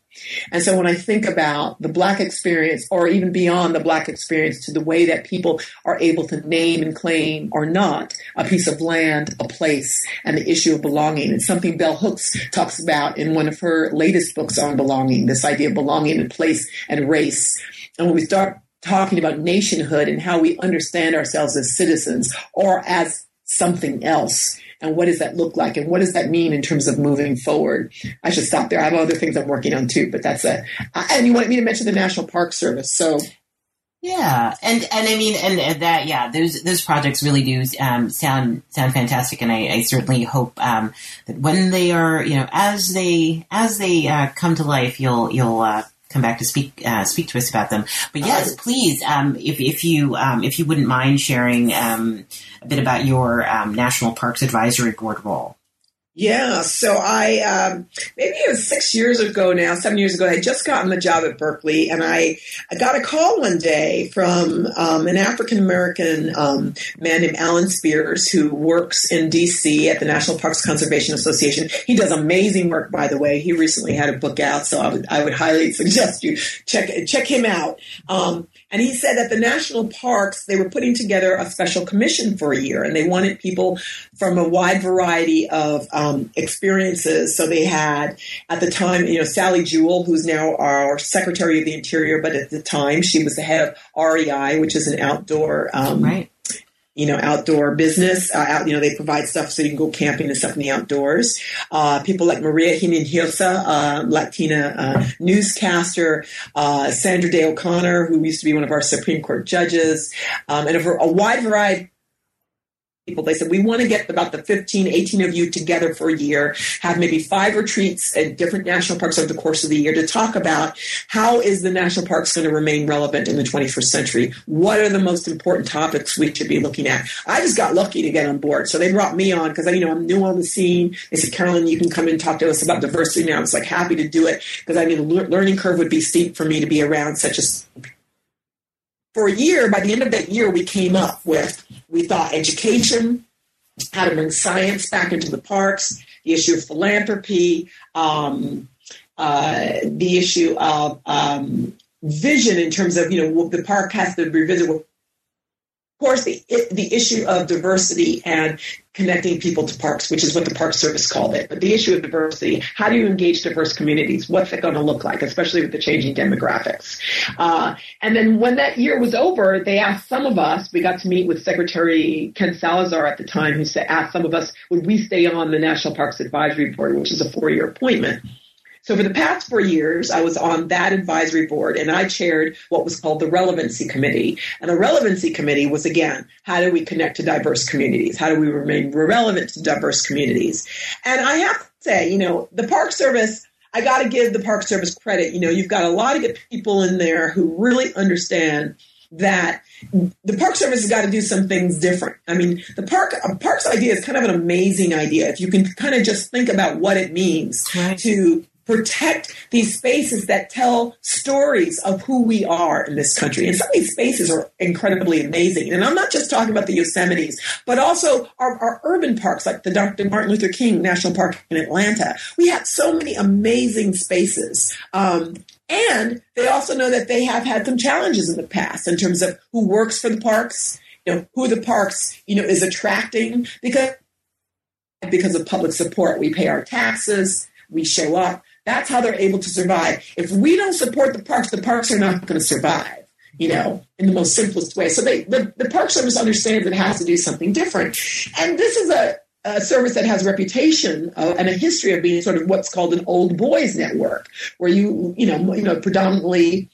And so when I think about the Black experience, or even beyond the Black experience, to the way that people are able to name and claim or not a piece of land, a place, and the issue of belonging. It's something Bell Hooks talks about in one of her latest books on belonging, this idea of belonging and place and race. And when we start talking about nationhood and how we understand ourselves as citizens or as something else, and what does that look like and what does that mean in terms of moving forward? I should stop there. I have other things i'm working on too but that's it. And you wanted me to mention the national park service so. Yeah, and and I mean, and that yeah, those those projects really do um, sound sound fantastic, and I, I certainly hope um, that when they are, you know, as they as they uh, come to life, you'll you'll uh, come back to speak uh, speak to us about them. But yes, please, um, if if you um, if you wouldn't mind sharing um, a bit about your um, National Parks Advisory Board role. Yeah, so I um, maybe it was six years ago now, seven years ago. I just gotten the job at Berkeley, and I, I got a call one day from um, an African American um, man named Alan Spears who works in D.C. at the National Parks Conservation Association. He does amazing work, by the way. He recently had a book out, so I would I would highly <laughs> suggest you check check him out. Um, and he said that the national parks, they were putting together a special commission for a year and they wanted people from a wide variety of um, experiences. So they had at the time, you know, Sally Jewell, who's now our Secretary of the Interior, but at the time she was the head of REI, which is an outdoor um, right you know, outdoor business. Uh, out, you know, they provide stuff so you can go camping and stuff in the outdoors. Uh, people like Maria Hinojosa, uh, Latina uh, newscaster, uh, Sandra Day O'Connor, who used to be one of our Supreme Court judges, um, and a, a wide variety people. They said, we want to get about the 15, 18 of you together for a year, have maybe five retreats at different national parks over the course of the year to talk about how is the national parks going to remain relevant in the 21st century? What are the most important topics we should be looking at? I just got lucky to get on board. So they brought me on because I, you know, I'm new on the scene. They said, Carolyn, you can come and talk to us about diversity now. I was like happy to do it because I mean, the learning curve would be steep for me to be around such a for a year, by the end of that year, we came up with, we thought education, how to bring science back into the parks, the issue of philanthropy, um, uh, the issue of um, vision in terms of, you know, the park has to revisit of course, the the issue of diversity and connecting people to parks, which is what the Park Service called it. But the issue of diversity, how do you engage diverse communities? What's it going to look like, especially with the changing demographics? Uh, and then when that year was over, they asked some of us, we got to meet with Secretary Ken Salazar at the time, who said, asked some of us, would we stay on the National Parks Advisory Board, which is a four-year appointment? So for the past four years, I was on that advisory board and I chaired what was called the Relevancy Committee. And the Relevancy Committee was again, how do we connect to diverse communities? How do we remain relevant to diverse communities? And I have to say, you know, the Park Service, I got to give the Park Service credit. You know, you've got a lot of good people in there who really understand that the Park Service has got to do some things different. I mean, the park parks idea is kind of an amazing idea if you can kind of just think about what it means right. to protect these spaces that tell stories of who we are in this country. And some of these spaces are incredibly amazing. And I'm not just talking about the Yosemites, but also our, our urban parks like the Dr. Martin Luther King National Park in Atlanta. We have so many amazing spaces. Um, and they also know that they have had some challenges in the past in terms of who works for the parks, you know, who the parks, you know, is attracting because because of public support. We pay our taxes, we show up. That's how they're able to survive. If we don't support the parks, the parks are not going to survive, you know, in the most simplest way. So they, the, the Park Service understands it has to do something different. And this is a, a service that has a reputation uh, and a history of being sort of what's called an old boys network, where you, you know, you know, predominantly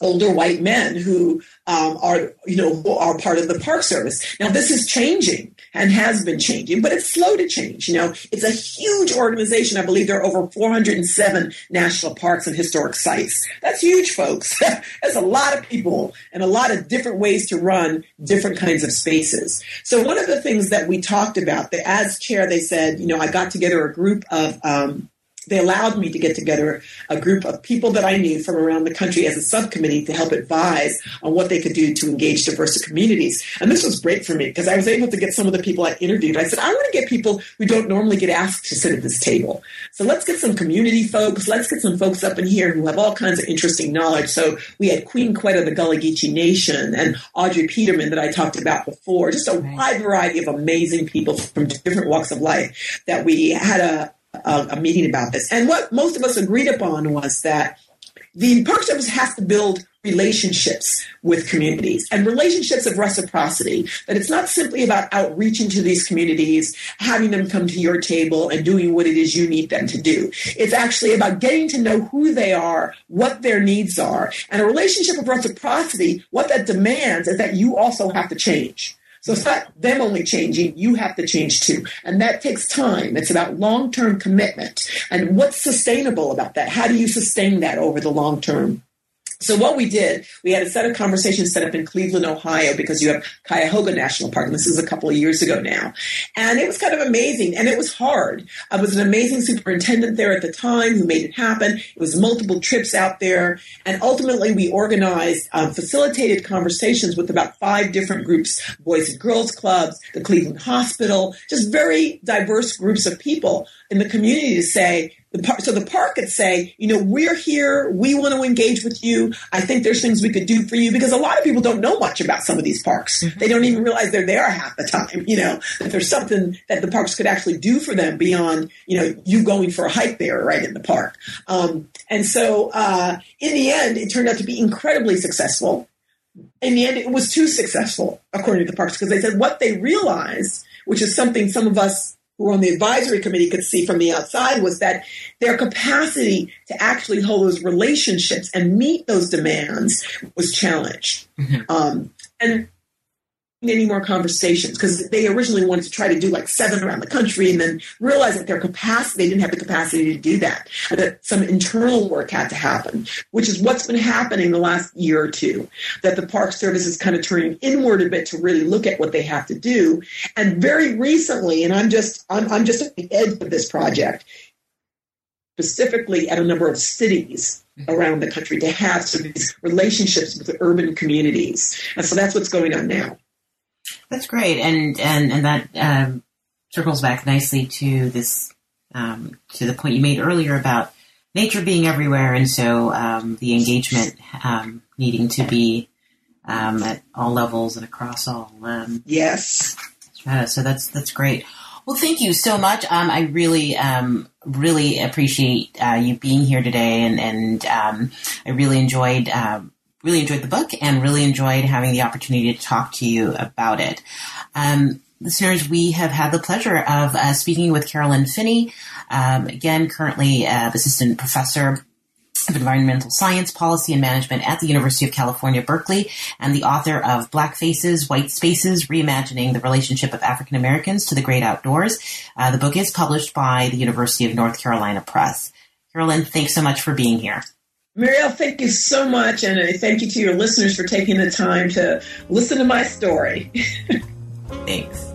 older white men who um, are you know who are part of the park service now this is changing and has been changing but it's slow to change you know? It's a huge organization. I believe there are over 407 national parks and historic sites. That's huge folks. <laughs> That's a lot of people and a lot of different ways to run different kinds of spaces. So one of the things that we talked about that as chair they said you know i got together a group of um, they allowed me to get together a group of people that I knew from around the country as a subcommittee to help advise on what they could do to engage diverse communities. And this was great for me because I was able to get some of the people I interviewed. I said, I want to get people who don't normally get asked to sit at this table. So let's get some community folks. Let's get some folks up in here who have all kinds of interesting knowledge. So we had Queen Quet of the Gullah Geechee Nation and Audrey Peterman that I talked about before. Just a wide variety of amazing people from different walks of life that we had a a, a meeting about this. And what most of us agreed upon was that the Park Service has to build relationships with communities and relationships of reciprocity. That it's not simply about outreaching to these communities, having them come to your table and doing what it is you need them to do. It's actually about getting to know who they are, what their needs are. And a relationship of reciprocity, what that demands is that you also have to change. So it's not them only changing, you have to change too. And that takes time. It's about long term commitment. And what's sustainable about that? How do you sustain that over the long term? So what we did, we had a set of conversations set up in Cleveland, Ohio, because you have Cuyahoga National Park, and this is a couple of years ago now. And it was kind of amazing, and it was hard. I was an amazing superintendent there at the time who made it happen. It was multiple trips out there, and ultimately we organized um, facilitated conversations with about five different groups, Boys and Girls Clubs, the Cleveland Hospital, just very diverse groups of people in the community to say, the park, so the park could say, you know, we're here. We want to engage with you. I think there's things we could do for you because a lot of people don't know much about some of these parks. Mm-hmm. They don't even realize they're there half the time. You know, that there's something that the parks could actually do for them beyond, you know, you going for a hike there right in the park. Um, and so, uh, in the end, it turned out to be incredibly successful. In the end, it was too successful, according to the parks, because they said what they realized, which is something some of us who were on the advisory committee could see from the outside was that their capacity to actually hold those relationships and meet those demands was challenged. Mm-hmm. Um, and any more conversations because they originally wanted to try to do like seven around the country and then realized that their capacity, they didn't have the capacity to do that. That some internal work had to happen, which is what's been happening the last year or two, that the Park Service is kind of turning inward a bit to really look at what they have to do. And very recently, and I'm just, I'm, I'm just at the edge of this project, specifically at a number of cities mm-hmm. around the country to have some of these relationships with the urban communities. And so that's what's going on now. That's great, and and and that um, circles back nicely to this um, to the point you made earlier about nature being everywhere, and so um, the engagement um, needing to be um, at all levels and across all. Um, yes. so that's that's great. Well, thank you so much. Um, I really, um, really appreciate uh, you being here today, and and um, I really enjoyed um, really enjoyed the book and really enjoyed having the opportunity to talk to you about it. Um, listeners, we have had the pleasure of uh, speaking with Carolyn Finney, um, again, currently uh, assistant professor of environmental science, policy, and management at the University of California, Berkeley, and the author of Black Faces, White Spaces, Reimagining the Relationship of African Americans to the Great Outdoors. Uh, the book is published by the University of North Carolina Press. Carolyn, thanks so much for being here. Mariel, thank you so much, and thank you to your listeners for taking the time to listen to my story. <laughs> thanks.